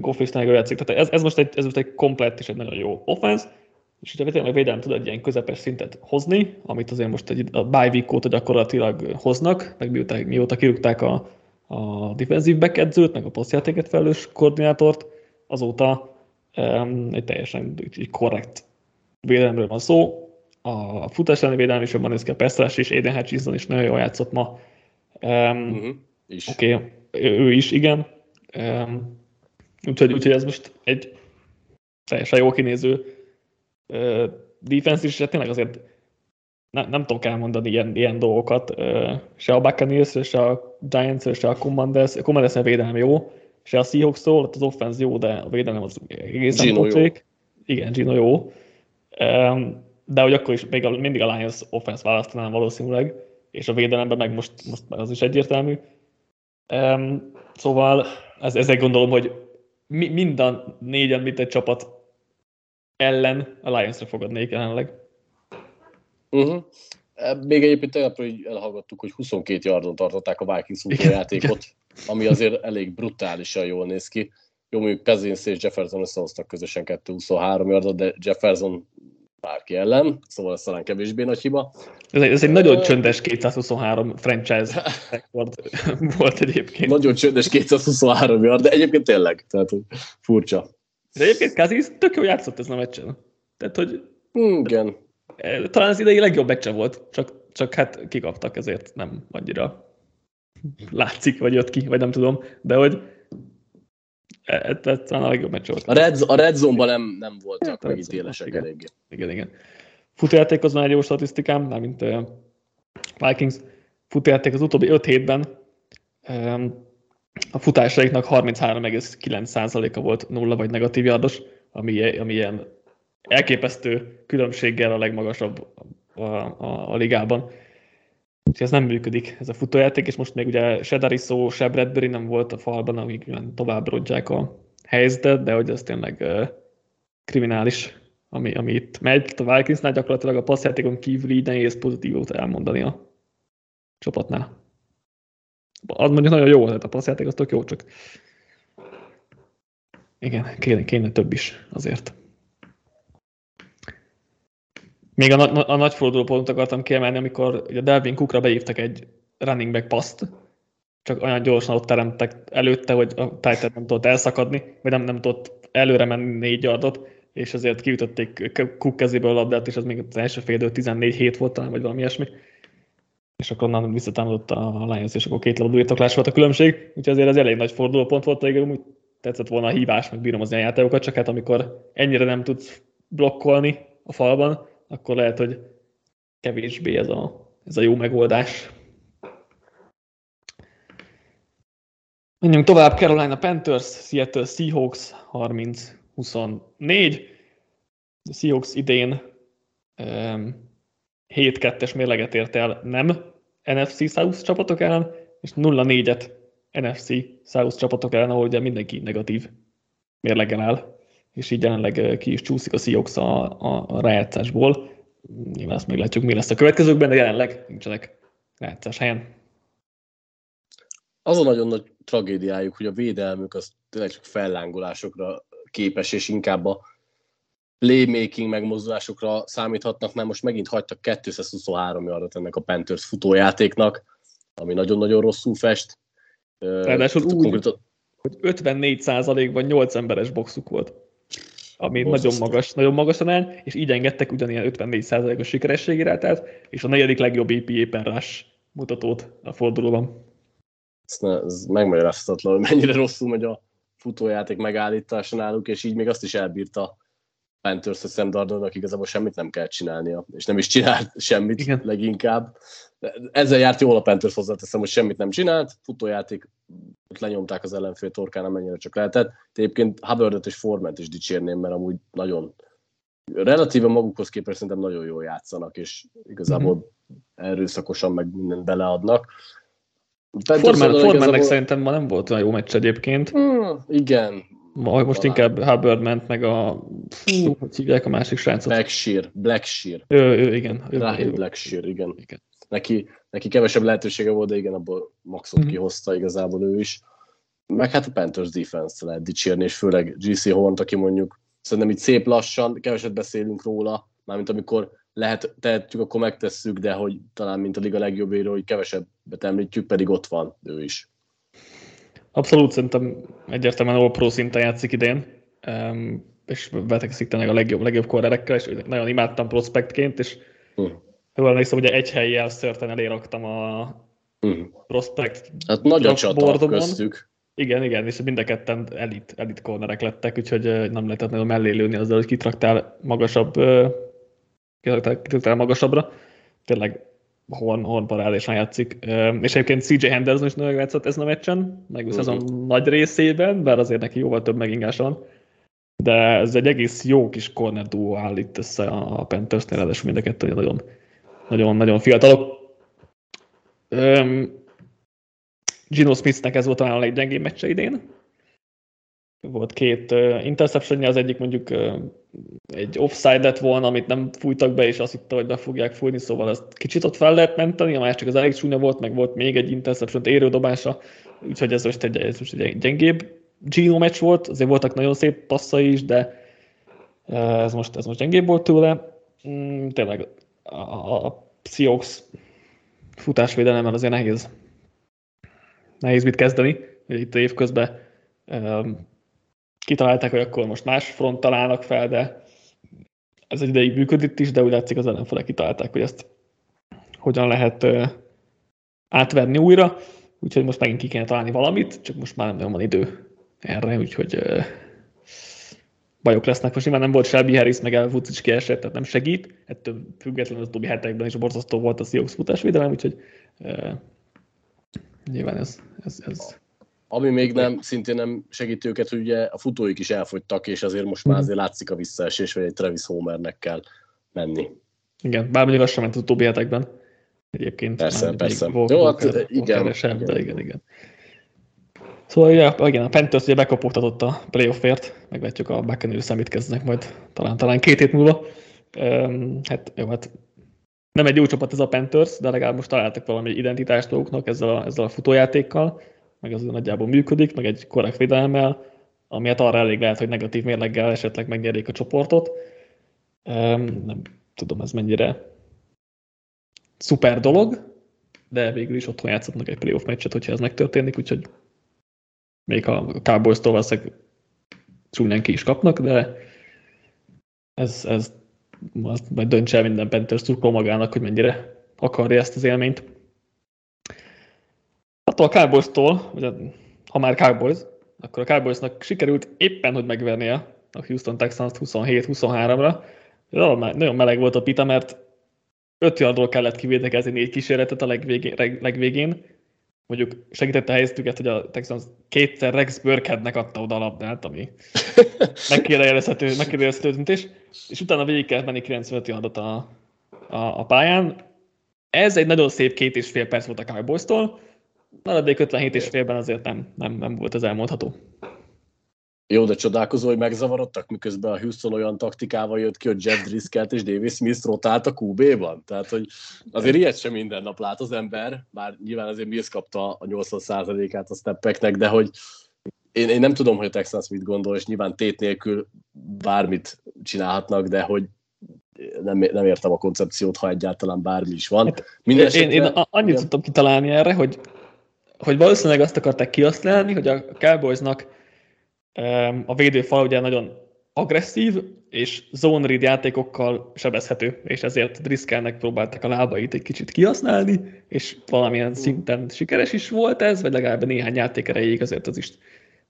Goff is nagyon játszik. Tehát ez, ez, most egy, ez most egy komplett és egy nagyon jó offense, és hogyha tényleg védelem tud egy ilyen közepes szintet hozni, amit azért most egy, a bye week óta gyakorlatilag hoznak, meg mióta, mióta kirúgták a, a defensív back edzőt, meg a posztjátéket felelős koordinátort, azóta um, egy teljesen egy korrekt védelemről van szó. A futás elleni védelem is jobban néz ki, a Pestrás is, Aiden Hutchinson is nagyon jól játszott ma. Um, uh-huh, Oké, okay, ő, is, igen. Um, úgyhogy, úgyhogy ez most egy teljesen jó kinéző defense is, tényleg azért ne, nem tudok elmondani ilyen, ilyen dolgokat, se a Buccaneers, se a Giants, se a Commanders, a Commanders a védelem jó, se a seahawks ott az offense jó, de a védelem az egészen pocsék. Igen, Gino jó. De hogy akkor is még a, mindig a Lions offense választanám valószínűleg, és a védelemben meg most, most az is egyértelmű. Szóval ez, ezzel gondolom, hogy mi, mind a négy említett csapat ellen a Lions-re fogadnék jelenleg. Uh-huh. Még egyébként tegnap hogy elhallgattuk, hogy 22 yardon tartották a Vikings útjátékot, ami azért elég brutálisan jól néz ki. Jó, mondjuk Cousins és Jefferson összehoztak közösen 2-23 yardot, de Jefferson bárki ellen, szóval ez talán kevésbé nagy hiba. Ez egy, ez egy nagyon csöndes 223 franchise rekord volt egyébként. Nagyon csöndes 223 yard, de egyébként tényleg, tehát furcsa. De egyébként Kazis tök jó játszott ez a meccsen. Tehát, hogy hmm, igen. Talán az idei legjobb meccse volt, csak, csak hát kikaptak, ezért nem annyira látszik, vagy jött ki, vagy nem tudom, de hogy ez, ez talán a legjobb meccs volt. A Red, a red Zone-ban nem, nem voltak hát, megítélesek igen. eléggé. Igen, igen. Futójáték az már egy jó statisztikám, mármint uh, Vikings futójáték az utóbbi 5 hétben um, a futásaiknak 33,9%-a volt nulla vagy negatív yardos, ami, ami ilyen elképesztő különbséggel a legmagasabb a, a, a ligában. Úgyhogy ez nem működik, ez a futójáték, és most még ugye se Dariso, se Bradbury nem volt a falban, amíg tovább rodják a helyzetet, de hogy ez tényleg uh, kriminális, ami, ami itt megy. A Vikingsnál gyakorlatilag a passzjátékon kívül így nehéz pozitívot elmondani a csapatnál. Az mondjuk nagyon jó, tehát a passzjáték az tök jó, csak igen, kéne, kéne több is azért. Még a, a, a nagy fordulópontot akartam kiemelni, amikor ugye Delvin Cookra beívtak egy running back paszt, csak olyan gyorsan ott teremtek előtte, hogy a Titan nem tudott elszakadni, vagy nem, nem tudott előre menni négy yardot, és ezért kiütötték Cook kezéből a labdát, és az még az első fél 14 hét volt talán, vagy valami ilyesmi. És akkor onnan visszatámadott a Lions, és akkor két labdújétoklás volt a különbség, úgyhogy azért ez elég nagy fordulópont volt, pedig úgy tetszett volna a hívás, meg bírom az ilyen játékokat, csak hát amikor ennyire nem tudsz blokkolni a falban, akkor lehet, hogy kevésbé ez a, ez a jó megoldás. Menjünk tovább, Carolina Panthers, Seattle Seahawks 30-24. A Seahawks idén um, 7-2-es mérleget ért el nem NFC South csapatok ellen, és 0-4-et NFC South csapatok ellen, ahol ugye mindenki negatív mérlegen áll és így jelenleg ki is csúszik a Seahawks a, a, a rájátszásból. Nyilván azt meglátjuk, mi lesz a következőkben, de jelenleg nincsenek rájátszás helyen. Az a nagyon nagy tragédiájuk, hogy a védelmük az tényleg csak fellángolásokra képes, és inkább a playmaking megmozdulásokra számíthatnak, mert most megint hagytak 223 yardot ennek a Panthers futójátéknak, ami nagyon-nagyon rosszul fest. Ráadásul úgy, konkrétan... hogy 54%-ban 8 emberes boxuk volt ami Most nagyon magas, nagyon magas arány, és így engedtek ugyanilyen 54%-os sikerességére, tehát, és a negyedik legjobb EPA per rush mutatót a fordulóban. Ez, ne, ez megmagyarázhatatlan, hogy mennyire rosszul megy a futójáték megállítása náluk, és így még azt is elbírta Panthers, hogy Sam Darnoldnak igazából semmit nem kell csinálnia, és nem is csinált semmit Igen. leginkább. Ezzel járt jól a Panthers hozzáteszem, hogy semmit nem csinált, futójáték ott lenyomták az ellenfél torkán, amennyire csak lehetett. De egyébként Hubbardot és Forment is dicsérném, mert amúgy nagyon relatíve magukhoz képest szerintem nagyon jól játszanak, és igazából mm-hmm. erőszakosan meg mindent beleadnak. Forman, Formannek igazából... szerintem ma nem volt olyan jó meccs egyébként. Mm, igen, Ma, most inkább Hubbard ment, meg a... Fú, hogy hívják a másik srácot? Blackshear. Blackshear. Ő, ő, igen. Ő, Rahim Blackshear, igen. igen. Neki, neki kevesebb lehetősége volt, de igen, abból maxot mm. kihozta igazából ő is. Meg hát a Panthers defense lehet dicsérni, és főleg GC Hornt, aki mondjuk szerintem itt szép lassan, keveset beszélünk róla, mármint amikor lehet, tehetjük, akkor megtesszük, de hogy talán mint a liga legjobbéről, hogy kevesebbet említjük, pedig ott van ő is. Abszolút szerintem egyértelműen all pro szinten játszik idén, és vetekszik tényleg a legjobb, legjobb korrerekkel, és nagyon imádtam prospektként, és uh. Jól emlékszem, ugye egy helyi szörten elé raktam a uh. prospekt Hát nagy a csata köztük. Igen, igen, és mind a ketten elit, elit cornerek lettek, úgyhogy nem lehetett nagyon mellé lőni azzal, hogy kitraktál magasabb, kitraktál magasabbra. Tényleg Horn, Horn parádésan játszik. És egyébként CJ Henderson is nagyon játszott ezen a meccsen, meg a szezon uh-huh. nagy részében, bár azért neki jóval több megingása van. De ez egy egész jó kis corner duo áll itt össze a Panthers-nél, ráadásul mind a kettő nagyon, nagyon, nagyon fiatalok. Um, Gino Smithnek ez volt talán a leggyengébb meccse idén. Volt két uh, interception az egyik mondjuk uh, egy offside lett volna, amit nem fújtak be, és azt hitte, hogy be fogják fújni, szóval ezt kicsit ott fel lehet menteni, a másik az elég csúnya volt, meg volt még egy interception érődobása, úgyhogy ez most egy, ez most egy gyengébb Gino meccs volt, azért voltak nagyon szép passzai is, de ez most, ez most gyengébb volt tőle. Mm, tényleg a, a, Seahawks futásvédelemmel azért nehéz, nehéz mit kezdeni. Itt évközben um, kitalálták, hogy akkor most más front találnak fel, de ez egy ideig működött is, de úgy látszik az ellenfelek kitalálták, hogy ezt hogyan lehet uh, átverni újra, úgyhogy most megint ki kéne találni valamit, csak most már nem nagyon van idő erre, úgyhogy uh, bajok lesznek. Most nyilván nem volt Shelby Harris, meg El is kiesett, tehát nem segít. Ettől függetlenül az utóbbi hetekben is borzasztó volt a Seahawks futásvédelem, úgyhogy uh, nyilván ez, ez, ez ami még nem, szintén nem segít őket, hogy ugye a futóik is elfogytak, és azért most már mhm. azért látszik a visszaesés, hogy egy Travis Homernek kell menni. Igen, bár mondjuk az sem ment az utóbbi hetekben. Egyébként. Persze, persze. Volt, Jó, hát igen, kevesebb, igen. De igen, igen. Szóval ja, igen, a Panthers ugye bekopogtatott a playoffért, meglátjuk a Buccaneers mit kezdenek majd talán, talán két hét múlva. Um, hát jó, hát nem egy jó csapat ez a Panthers, de legalább most találtak valami identitást maguknak ezzel a, ezzel a futójátékkal meg az nagyjából működik, meg egy korrekt védelemmel, ami hát arra elég lehet, hogy negatív mérleggel esetleg megnyerik a csoportot. Nem tudom, ez mennyire szuper dolog, de végül is otthon játszhatnak egy playoff meccset, hogyha ez megtörténik, úgyhogy még a Cowboys-tól valószínűleg csúnyán ki is kapnak, de ez, ez majd döntse el minden Panthers magának, hogy mennyire akarja ezt az élményt attól a Cowboys-tól, vagy ha már Cowboys, akkor a Cowboysnak sikerült éppen, hogy megvernie a Houston Texans 27-23-ra. Nagyon meleg volt a pita, mert 5 yardról kellett kivédekezni négy kísérletet a legvégén, legvégén. Mondjuk segítette a helyzetüket, hogy a Texans kétszer Rex Burkheadnek adta oda a labdát, ami megkérdezhető, megkérdezhető döntés, és utána végig kellett menni 95 yardot a, a, a pályán. Ez egy nagyon szép két és fél perc volt a Cowboys-tól, maradék 57 és félben azért nem, nem, nem volt az elmondható. Jó, de csodálkozó, hogy megzavarodtak, miközben a Houston olyan taktikával jött ki, hogy Jeff Driscoll és Davis Smith rotált a QB-ban. Tehát, hogy azért ilyet sem minden nap lát az ember, bár nyilván azért Mills kapta a 80%-át a steppeknek, de hogy én, én nem tudom, hogy a Texans mit gondol, és nyilván tét nélkül bármit csinálhatnak, de hogy nem, nem értem a koncepciót, ha egyáltalán bármi is van. Hát, én, én annyit tudtam kitalálni erre, hogy hogy valószínűleg azt akarták kihasználni, hogy a Cowboysnak a védőfal ugye nagyon agresszív, és zone read játékokkal sebezhető, és ezért Driscollnek próbálták a lábait egy kicsit kihasználni, és valamilyen szinten sikeres is volt ez, vagy legalább néhány játék erejéig azért az is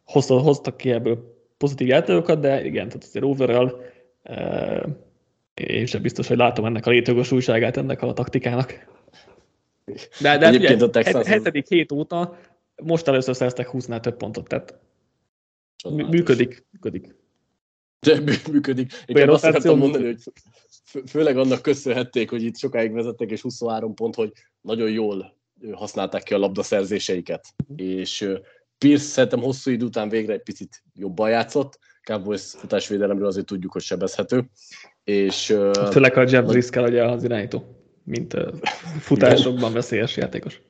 hoztak ki ebből pozitív játékokat, de igen, tehát azért overall én sem biztos, hogy látom ennek a létjogosultságát ennek a taktikának. De, de Egyébként a Texas hetedik hét óta most először szereztek 20-nál több pontot, tehát Csodálatos. működik, működik. De működik. Én azt akartam mondani, hogy főleg annak köszönhették, hogy itt sokáig vezettek, és 23 pont, hogy nagyon jól használták ki a labdaszerzéseiket. Uh-huh. És Pierce szerintem hosszú idő után végre egy picit jobban játszott, Cowboys futásvédelemről azért tudjuk, hogy sebezhető. És, Főleg a Jeff Driscoll ugye az irányító mint futásokban veszélyes játékos.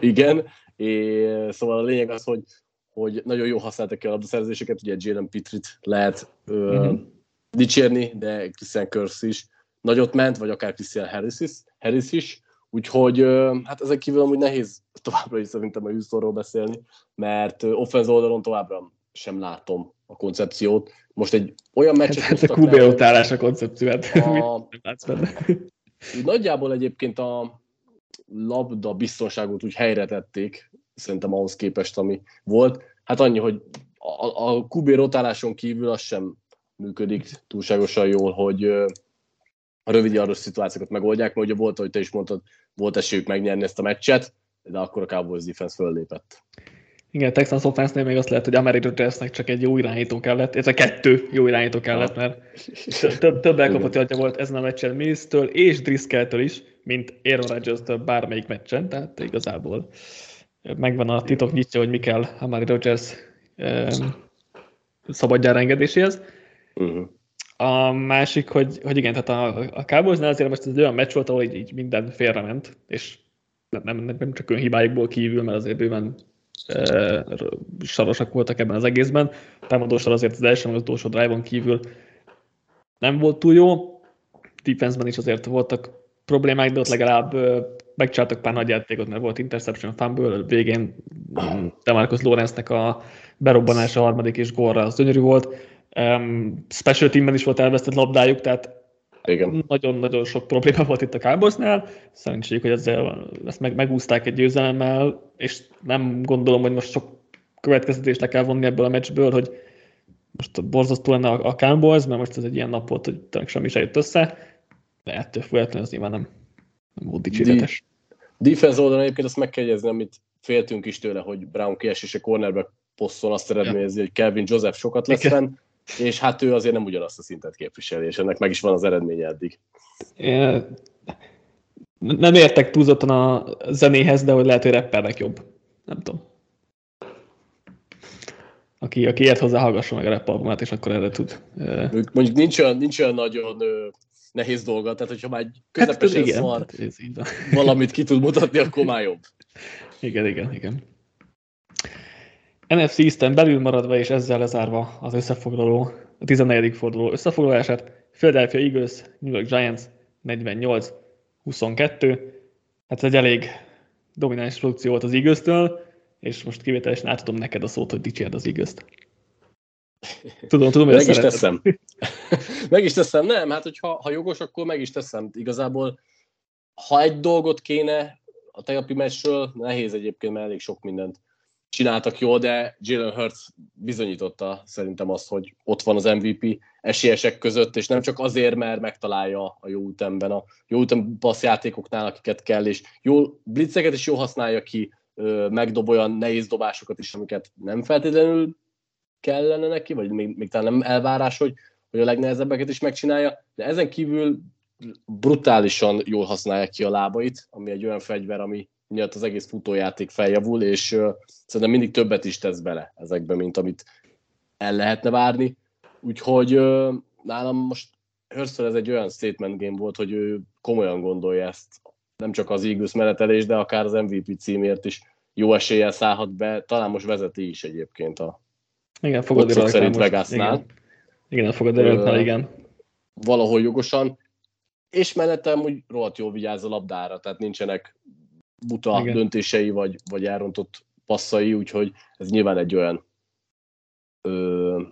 Igen, és szóval a lényeg az, hogy, hogy nagyon jó használtak ki a labdaszerzéseket, ugye Jalen Pitrit lehet ö, mm-hmm. dicsérni, de Christian Curse is nagyot ment, vagy akár Christian Harris is, Harris is úgyhogy ö, hát ezek kívül amúgy nehéz továbbra is szerintem a Houstonról beszélni, mert offenz oldalon továbbra sem látom a koncepciót. Most egy olyan meccset hát, a QB a koncepciót. A, Nagyjából egyébként a labda biztonságot úgy helyre tették, szerintem ahhoz képest, ami volt. Hát annyi, hogy a, a QB rotáláson kívül az sem működik túlságosan jól, hogy a rövid yardos szituációkat megoldják, mert ugye volt, hogy te is mondtad, volt esélyük megnyerni ezt a meccset, de akkor a Cowboys defense föllépett. Igen, Texans offense még azt lehet, hogy Amari Rodgersnek csak egy jó irányító kellett, ez a kettő jó irányító kellett, mert több, több elkapott volt ezen a meccsen Mills-től és Driscoll-től is, mint Aaron Rodgers-től bármelyik meccsen, tehát igazából megvan a titok nyitja, hogy mi kell Amari Rodgers um, szabadjára engedéséhez. Uh-huh. A másik, hogy, hogy igen, tehát a, a Cowboysnál azért most ez olyan meccs volt, ahol így, így minden félrement, és nem, nem, nem csak olyan hibáikból kívül, mert azért bőven sarosak voltak ebben az egészben. Támadósor azért az első, az utolsó drive-on kívül nem volt túl jó. Defense-ben is azért voltak problémák, de ott legalább megcsináltak pár nagy játékot, mert volt interception, fumble, végén Demarcus Lawrence-nek a berobbanása a harmadik és gólra, az gyönyörű volt. Um, special teamben is volt elvesztett labdájuk, tehát igen. Nagyon-nagyon sok probléma volt itt a Cowboysnál. Szerencséjük, hogy ezzel ezt meg, megúzták egy győzelemmel, és nem gondolom, hogy most sok következtetést le kell vonni ebből a meccsből, hogy most borzasztó lenne a, a Cowboys, mert most ez egy ilyen nap volt, hogy semmi se jött össze, de ettől függetlenül ez nyilván nem, nem volt dicséretes. Defense oldalon egyébként azt meg kell jegyezni, amit féltünk is tőle, hogy Brown kiesés a cornerbe poszton azt eredményezi, ja. hogy Kelvin Joseph sokat lesz fenn, és hát ő azért nem ugyanazt a szintet képviseli, és ennek meg is van az eredménye eddig. É, nem értek túlzottan a zenéhez, de hogy lehet, hogy rappernek jobb. Nem tudom. Aki, aki ért hozzá, hallgassa meg a rap albumát, és akkor erre tud. Mondjuk nincs olyan, nincs olyan nagyon nehéz dolga, tehát hogyha már közepesen hát, igen, szar hát ez így van. valamit ki tud mutatni, akkor már jobb. Igen, igen, igen. NFC Eastern belül maradva és ezzel lezárva az összefoglaló, a 14. forduló összefoglalását, Philadelphia Eagles, New York Giants 48-22. Hát ez egy elég domináns produkció volt az Eagles-től, és most kivételesen átadom neked a szót, hogy dicsérd az Eagles-t. Tudom, tudom, meg is teszem. meg is teszem, nem, hát hogyha ha jogos, akkor meg is teszem. Igazából, ha egy dolgot kéne a tegnapi meccsről, nehéz egyébként, mert elég sok mindent csináltak jól, de Jalen Hurts bizonyította szerintem azt, hogy ott van az MVP esélyesek között, és nem csak azért, mert megtalálja a jó ütemben, a jó ütem passzjátékoknál, akiket kell, és jó blitzeket is jól használja ki, megdob olyan nehéz dobásokat is, amiket nem feltétlenül kellene neki, vagy még, még talán nem elvárás, hogy, hogy a legnehezebbeket is megcsinálja, de ezen kívül brutálisan jól használja ki a lábait, ami egy olyan fegyver, ami miatt az egész futójáték feljavul, és uh, szerintem mindig többet is tesz bele ezekbe, mint amit el lehetne várni. Úgyhogy uh, nálam most Hörször ez egy olyan statement game volt, hogy ő komolyan gondolja ezt, nem csak az Eagles menetelés, de akár az MVP címért is jó eséllyel szállhat be, talán most vezeti is egyébként a igen, fogad szerint Vegasnál. Igen, igen a fogad igen. Valahol jogosan, és mellettem úgy rohadt jól vigyáz a labdára, tehát nincsenek buta Igen. döntései, vagy, vagy elrontott passzai, úgyhogy ez nyilván egy olyan ö,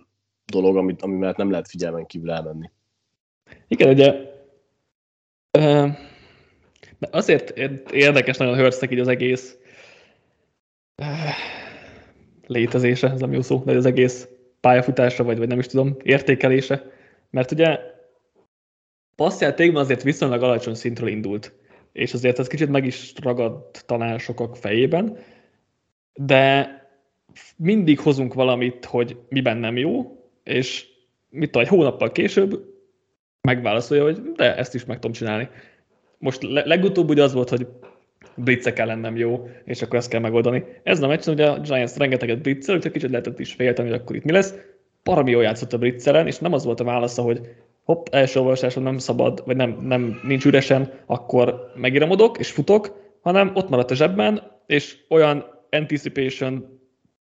dolog, amit, ami mellett nem lehet figyelmen kívül elmenni. Igen, ugye ö, azért érdekes nagyon Hörsznek így az egész létezése, ez nem jó szó, de az egész pályafutása, vagy, vagy nem is tudom, értékelése, mert ugye passzjátékban azért viszonylag alacsony szintről indult és azért ez kicsit meg is ragadt talán sokak fejében, de mindig hozunk valamit, hogy miben nem jó, és mit tudom, egy hónappal később megválaszolja, hogy de ezt is meg tudom csinálni. Most legutóbb ugye az volt, hogy blitzek ellen nem jó, és akkor ezt kell megoldani. Ez a meccs, ugye a Giants rengeteget blitzel, úgyhogy kicsit lehetett is félteni, hogy akkor itt mi lesz. Parami jól játszott a blitzeren, és nem az volt a válasza, hogy hopp, első olvasáson nem szabad, vagy nem, nem nincs üresen, akkor megíramodok és futok, hanem ott maradt a zsebben, és olyan anticipation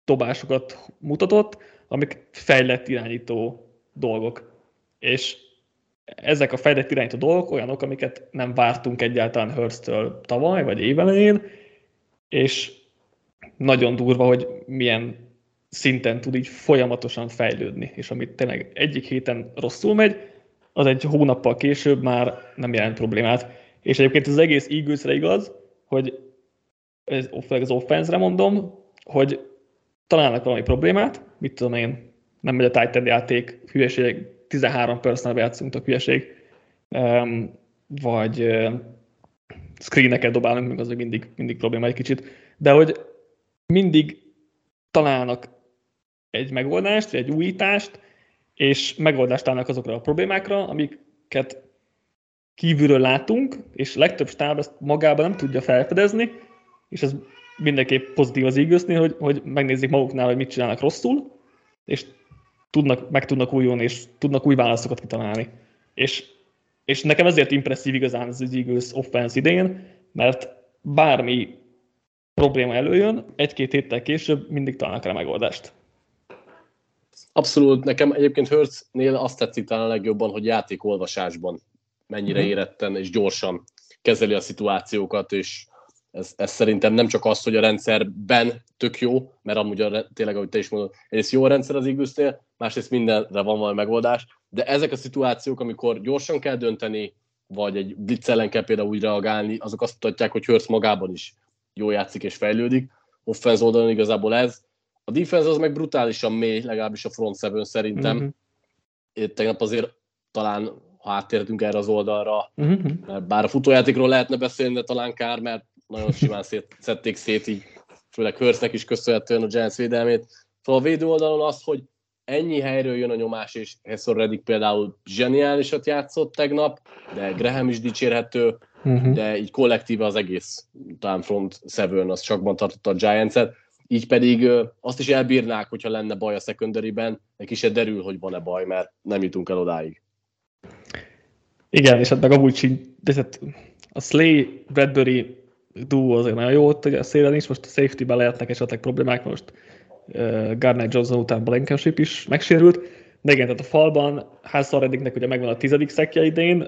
dobásokat mutatott, amik fejlett irányító dolgok. És ezek a fejlett irányító dolgok olyanok, amiket nem vártunk egyáltalán Hurst-től tavaly, vagy évelején, és nagyon durva, hogy milyen szinten tud így folyamatosan fejlődni, és amit tényleg egyik héten rosszul megy, az egy hónappal később már nem jelent problémát. És egyébként az egész eagles igaz, hogy ez, az offense mondom, hogy találnak valami problémát, mit tudom én, nem megy a Titan játék, hülyeség, 13 personal játszunk, a hülyeség, um, vagy uh, screeneket dobálunk, még az még mindig, mindig probléma egy kicsit, de hogy mindig találnak egy megoldást, egy újítást, és megoldást állnak azokra a problémákra, amiket kívülről látunk, és legtöbb stáb ezt magában nem tudja felfedezni, és ez mindenképp pozitív az igaznél, hogy, hogy megnézik maguknál, hogy mit csinálnak rosszul, és tudnak, meg tudnak újulni, és tudnak új válaszokat kitalálni. És, és nekem ezért impresszív igazán az Eagles offense idén, mert bármi probléma előjön, egy-két héttel később mindig találnak rá megoldást. Abszolút, nekem egyébként Hurtsnél azt tetszik talán legjobban, hogy játékolvasásban mennyire mm. éretten és gyorsan kezeli a szituációkat, és ez, ez szerintem nem csak az, hogy a rendszerben tök jó, mert amúgy a, tényleg, ahogy te is mondod, egyrészt jó a rendszer az Eaglesnél, másrészt mindenre van valami megoldás, de ezek a szituációk, amikor gyorsan kell dönteni, vagy egy blitz ellen kell például úgy reagálni, azok azt mutatják, hogy Hurts magában is jól játszik és fejlődik. Offense oldalon igazából ez. A defense az meg brutálisan mély, legalábbis a front seven szerintem. Mm-hmm. Tegnap azért talán, ha áttértünk erre az oldalra, mm-hmm. mert bár a futójátékról lehetne beszélni, de talán kár, mert nagyon simán szét, szedték szét így, főleg Hurstnek is köszönhetően a Giants védelmét. Szóval a védő oldalon az, hogy ennyi helyről jön a nyomás, és Hesson Reddick például zseniálisat játszott tegnap, de Graham is dicsérhető, uh-huh. de így kollektíve az egész talán front seven az csakban tartotta a Giants-et, így pedig azt is elbírnák, hogyha lenne baj a secondary-ben, neki se derül, hogy van-e baj, mert nem jutunk el odáig. Igen, és hát meg amúgy de hát a Slay Bradbury duo azért nagyon jó ott, hogy a szélen is, most a safety-ben lehetnek esetleg problémák, most Garner Johnson után Blankenship is megsérült, de igen, tehát a falban Hudson Reddicknek ugye megvan a tizedik szekje idén,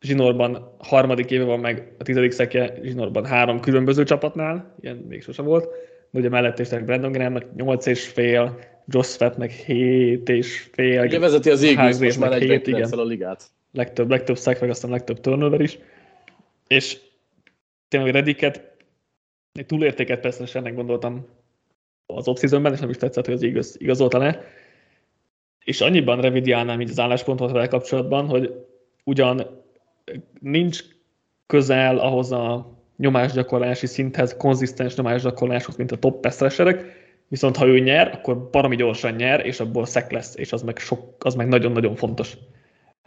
Zsinorban harmadik éve van meg a tizedik szekje, Zsinorban három különböző csapatnál, ilyen még sosem volt, de ugye mellett is Brandon Grahamnek nyolc és fél, Josh Svettnek hét és fél. Ugye vezeti az Eagles most már egy igen. a ligát. Legtöbb, legtöbb szek, meg aztán legtöbb turnover is. És tényleg Rediket, túlértéket persze ennek gondoltam az off és nem is tetszett, hogy az igaz, igazolta-e. És annyiban revidiálnám így az álláspontot vele kapcsolatban, hogy ugyan nincs közel ahhoz a nyomásgyakorlási szinthez, konzisztens nyomásgyakorláshoz, mint a top pesztreserek, viszont ha ő nyer, akkor baromi gyorsan nyer, és abból szek lesz, és az meg, sok, az meg nagyon-nagyon fontos.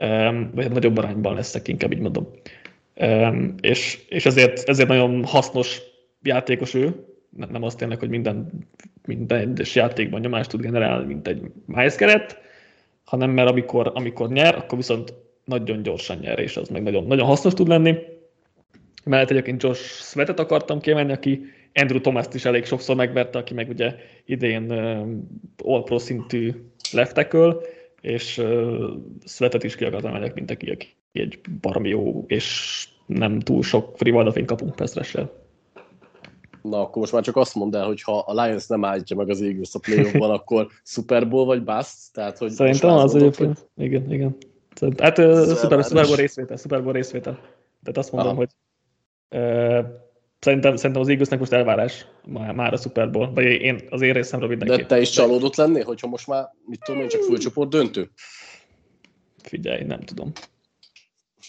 Um, vagy hát nagyobb arányban lesz szek, inkább így mondom. Um, és, és ezért, ezért nagyon hasznos játékos ő, nem, azt tényleg, hogy minden, minden egyes játékban nyomást tud generálni, mint egy májszkeret, hanem mert amikor, amikor nyer, akkor viszont nagyon gyorsan nyer, és az meg nagyon, nagyon hasznos tud lenni. Mellett egyébként Josh Sweatet akartam kiemelni, aki Andrew Thomas-t is elég sokszor megverte, aki meg ugye idén uh, all-pro szintű left tackle, és uh, Sweatet is ki akartam emelni, mint aki, aki egy baromi jó, és nem túl sok free kapunk Pestressel. Na, akkor most már csak azt mondd el, hogy ha a Lions nem állítja meg az Eagles a play akkor Super Bowl vagy bust? Tehát, hogy Szerintem az egyébként. Igen, igen. Hát uh, Super, Super Bowl részvétel, Super Bowl részvétel. Tehát azt mondom, Aha. hogy uh, szerintem, szerintem az Eaglesnek most elvárás már, már a Super Bowl, vagy én, az én részemről mindenki. De te is csalódott lennél, hogyha most már, mit tudom én, csak fölcsoport döntő? Figyelj, nem tudom.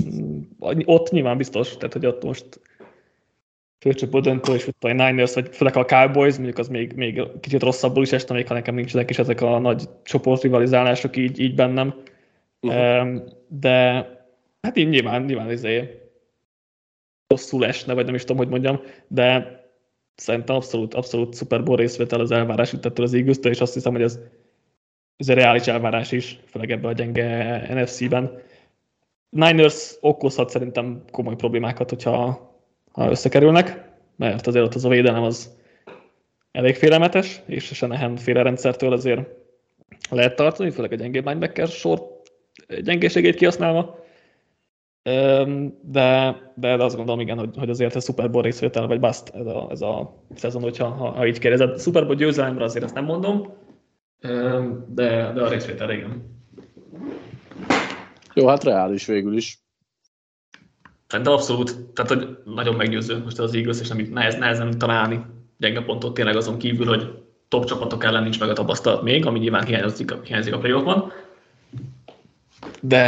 Mm, ott nyilván biztos, tehát hogy ott most főcsoport döntő, és ott a Niners, vagy főleg a Cowboys, mondjuk az még, még kicsit rosszabbul is este, még ha nekem nincsenek is ezek a nagy csoportrivalizálások így, így bennem. Uh-huh. De hát így nyilván, nyilván izé rosszul esne, vagy nem is tudom, hogy mondjam, de szerintem abszolút, abszolút Super Bowl részvétel az elvárás itt ettől az eagles és azt hiszem, hogy ez, ez egy reális elvárás is, főleg ebben a gyenge NFC-ben. Niners okozhat szerintem komoly problémákat, hogyha ha összekerülnek, mert azért ott az a védelem az elég félelmetes, és a Shanahan féle rendszertől azért lehet tartani, főleg a gyengébb linebacker sor gyengeségét kihasználva. De, de azt gondolom, igen, hogy, hogy azért a Super Bowl részvétel, vagy bust ez a, ez a szezon, hogyha ha, ha így kérdezed. Super Bowl győzelemre azért ezt nem mondom, de, de a részvétel igen. Jó, hát reális végül is. De abszolút, tehát hogy nagyon meggyőző most az Eagles, és nem nehez, nehezen találni gyenge pontot tényleg azon kívül, hogy top csapatok ellen nincs meg a tapasztalat még, ami nyilván hiányzik, hiányzik a playoffban. De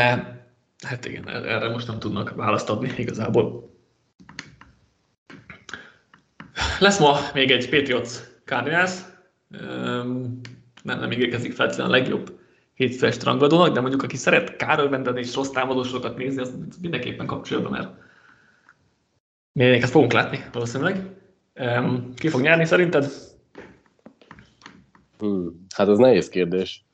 hát igen, erre most nem tudnak választ adni igazából. Lesz ma még egy Patriots Cardinals. Nem, nem ígérkezik feltétlenül a legjobb hétfős rangadónak, de mondjuk aki szeret kárölbendeni és rossz támadósokat nézni, az mindenképpen kapcsolja mert még ezt fogunk látni valószínűleg. Ki fog nyerni szerinted? Hmm, hát ez nehéz kérdés.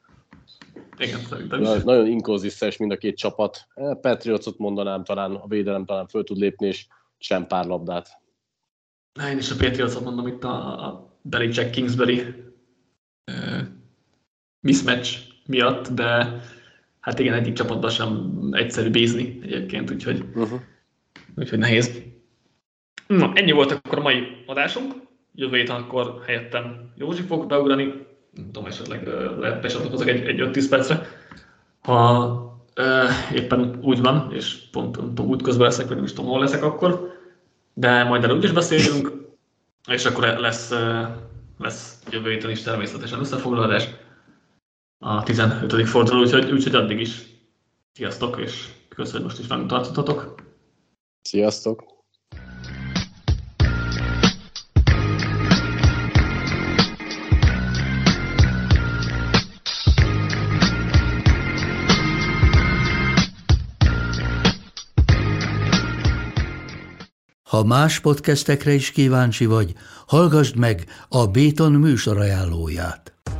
Igen, szerintem is. Nagyon inkonzisztens mind a két csapat. Eh, Patriotsot mondanám talán, a védelem talán föl tud lépni, és sem pár labdát. Na, én is a Patriotsot mondom itt a, a Belichick Kingsbury uh, mismatch miatt, de hát igen, egyik csapatban sem egyszerű bízni egyébként, úgyhogy, uh-huh. úgyhogy nehéz. Na, ennyi volt akkor a mai adásunk. Jövő héten akkor helyettem Józsi fog beugrani. Nem tudom, esetleg lehet becsatlakozok egy, egy 5-10 percre. Ha uh, éppen úgy van, és pont nem tudom, út közben leszek, vagy nem is tudom, hol leszek akkor, de majd erről is beszélünk, és akkor lesz, lesz jövő héten is természetesen összefoglalás a 15. forduló, úgyhogy, úgyhogy addig is sziasztok, és köszönöm, hogy most is velünk tartottatok. Sziasztok! Ha más podcastekre is kíváncsi vagy, hallgassd meg a Béton műsor ajánlóját.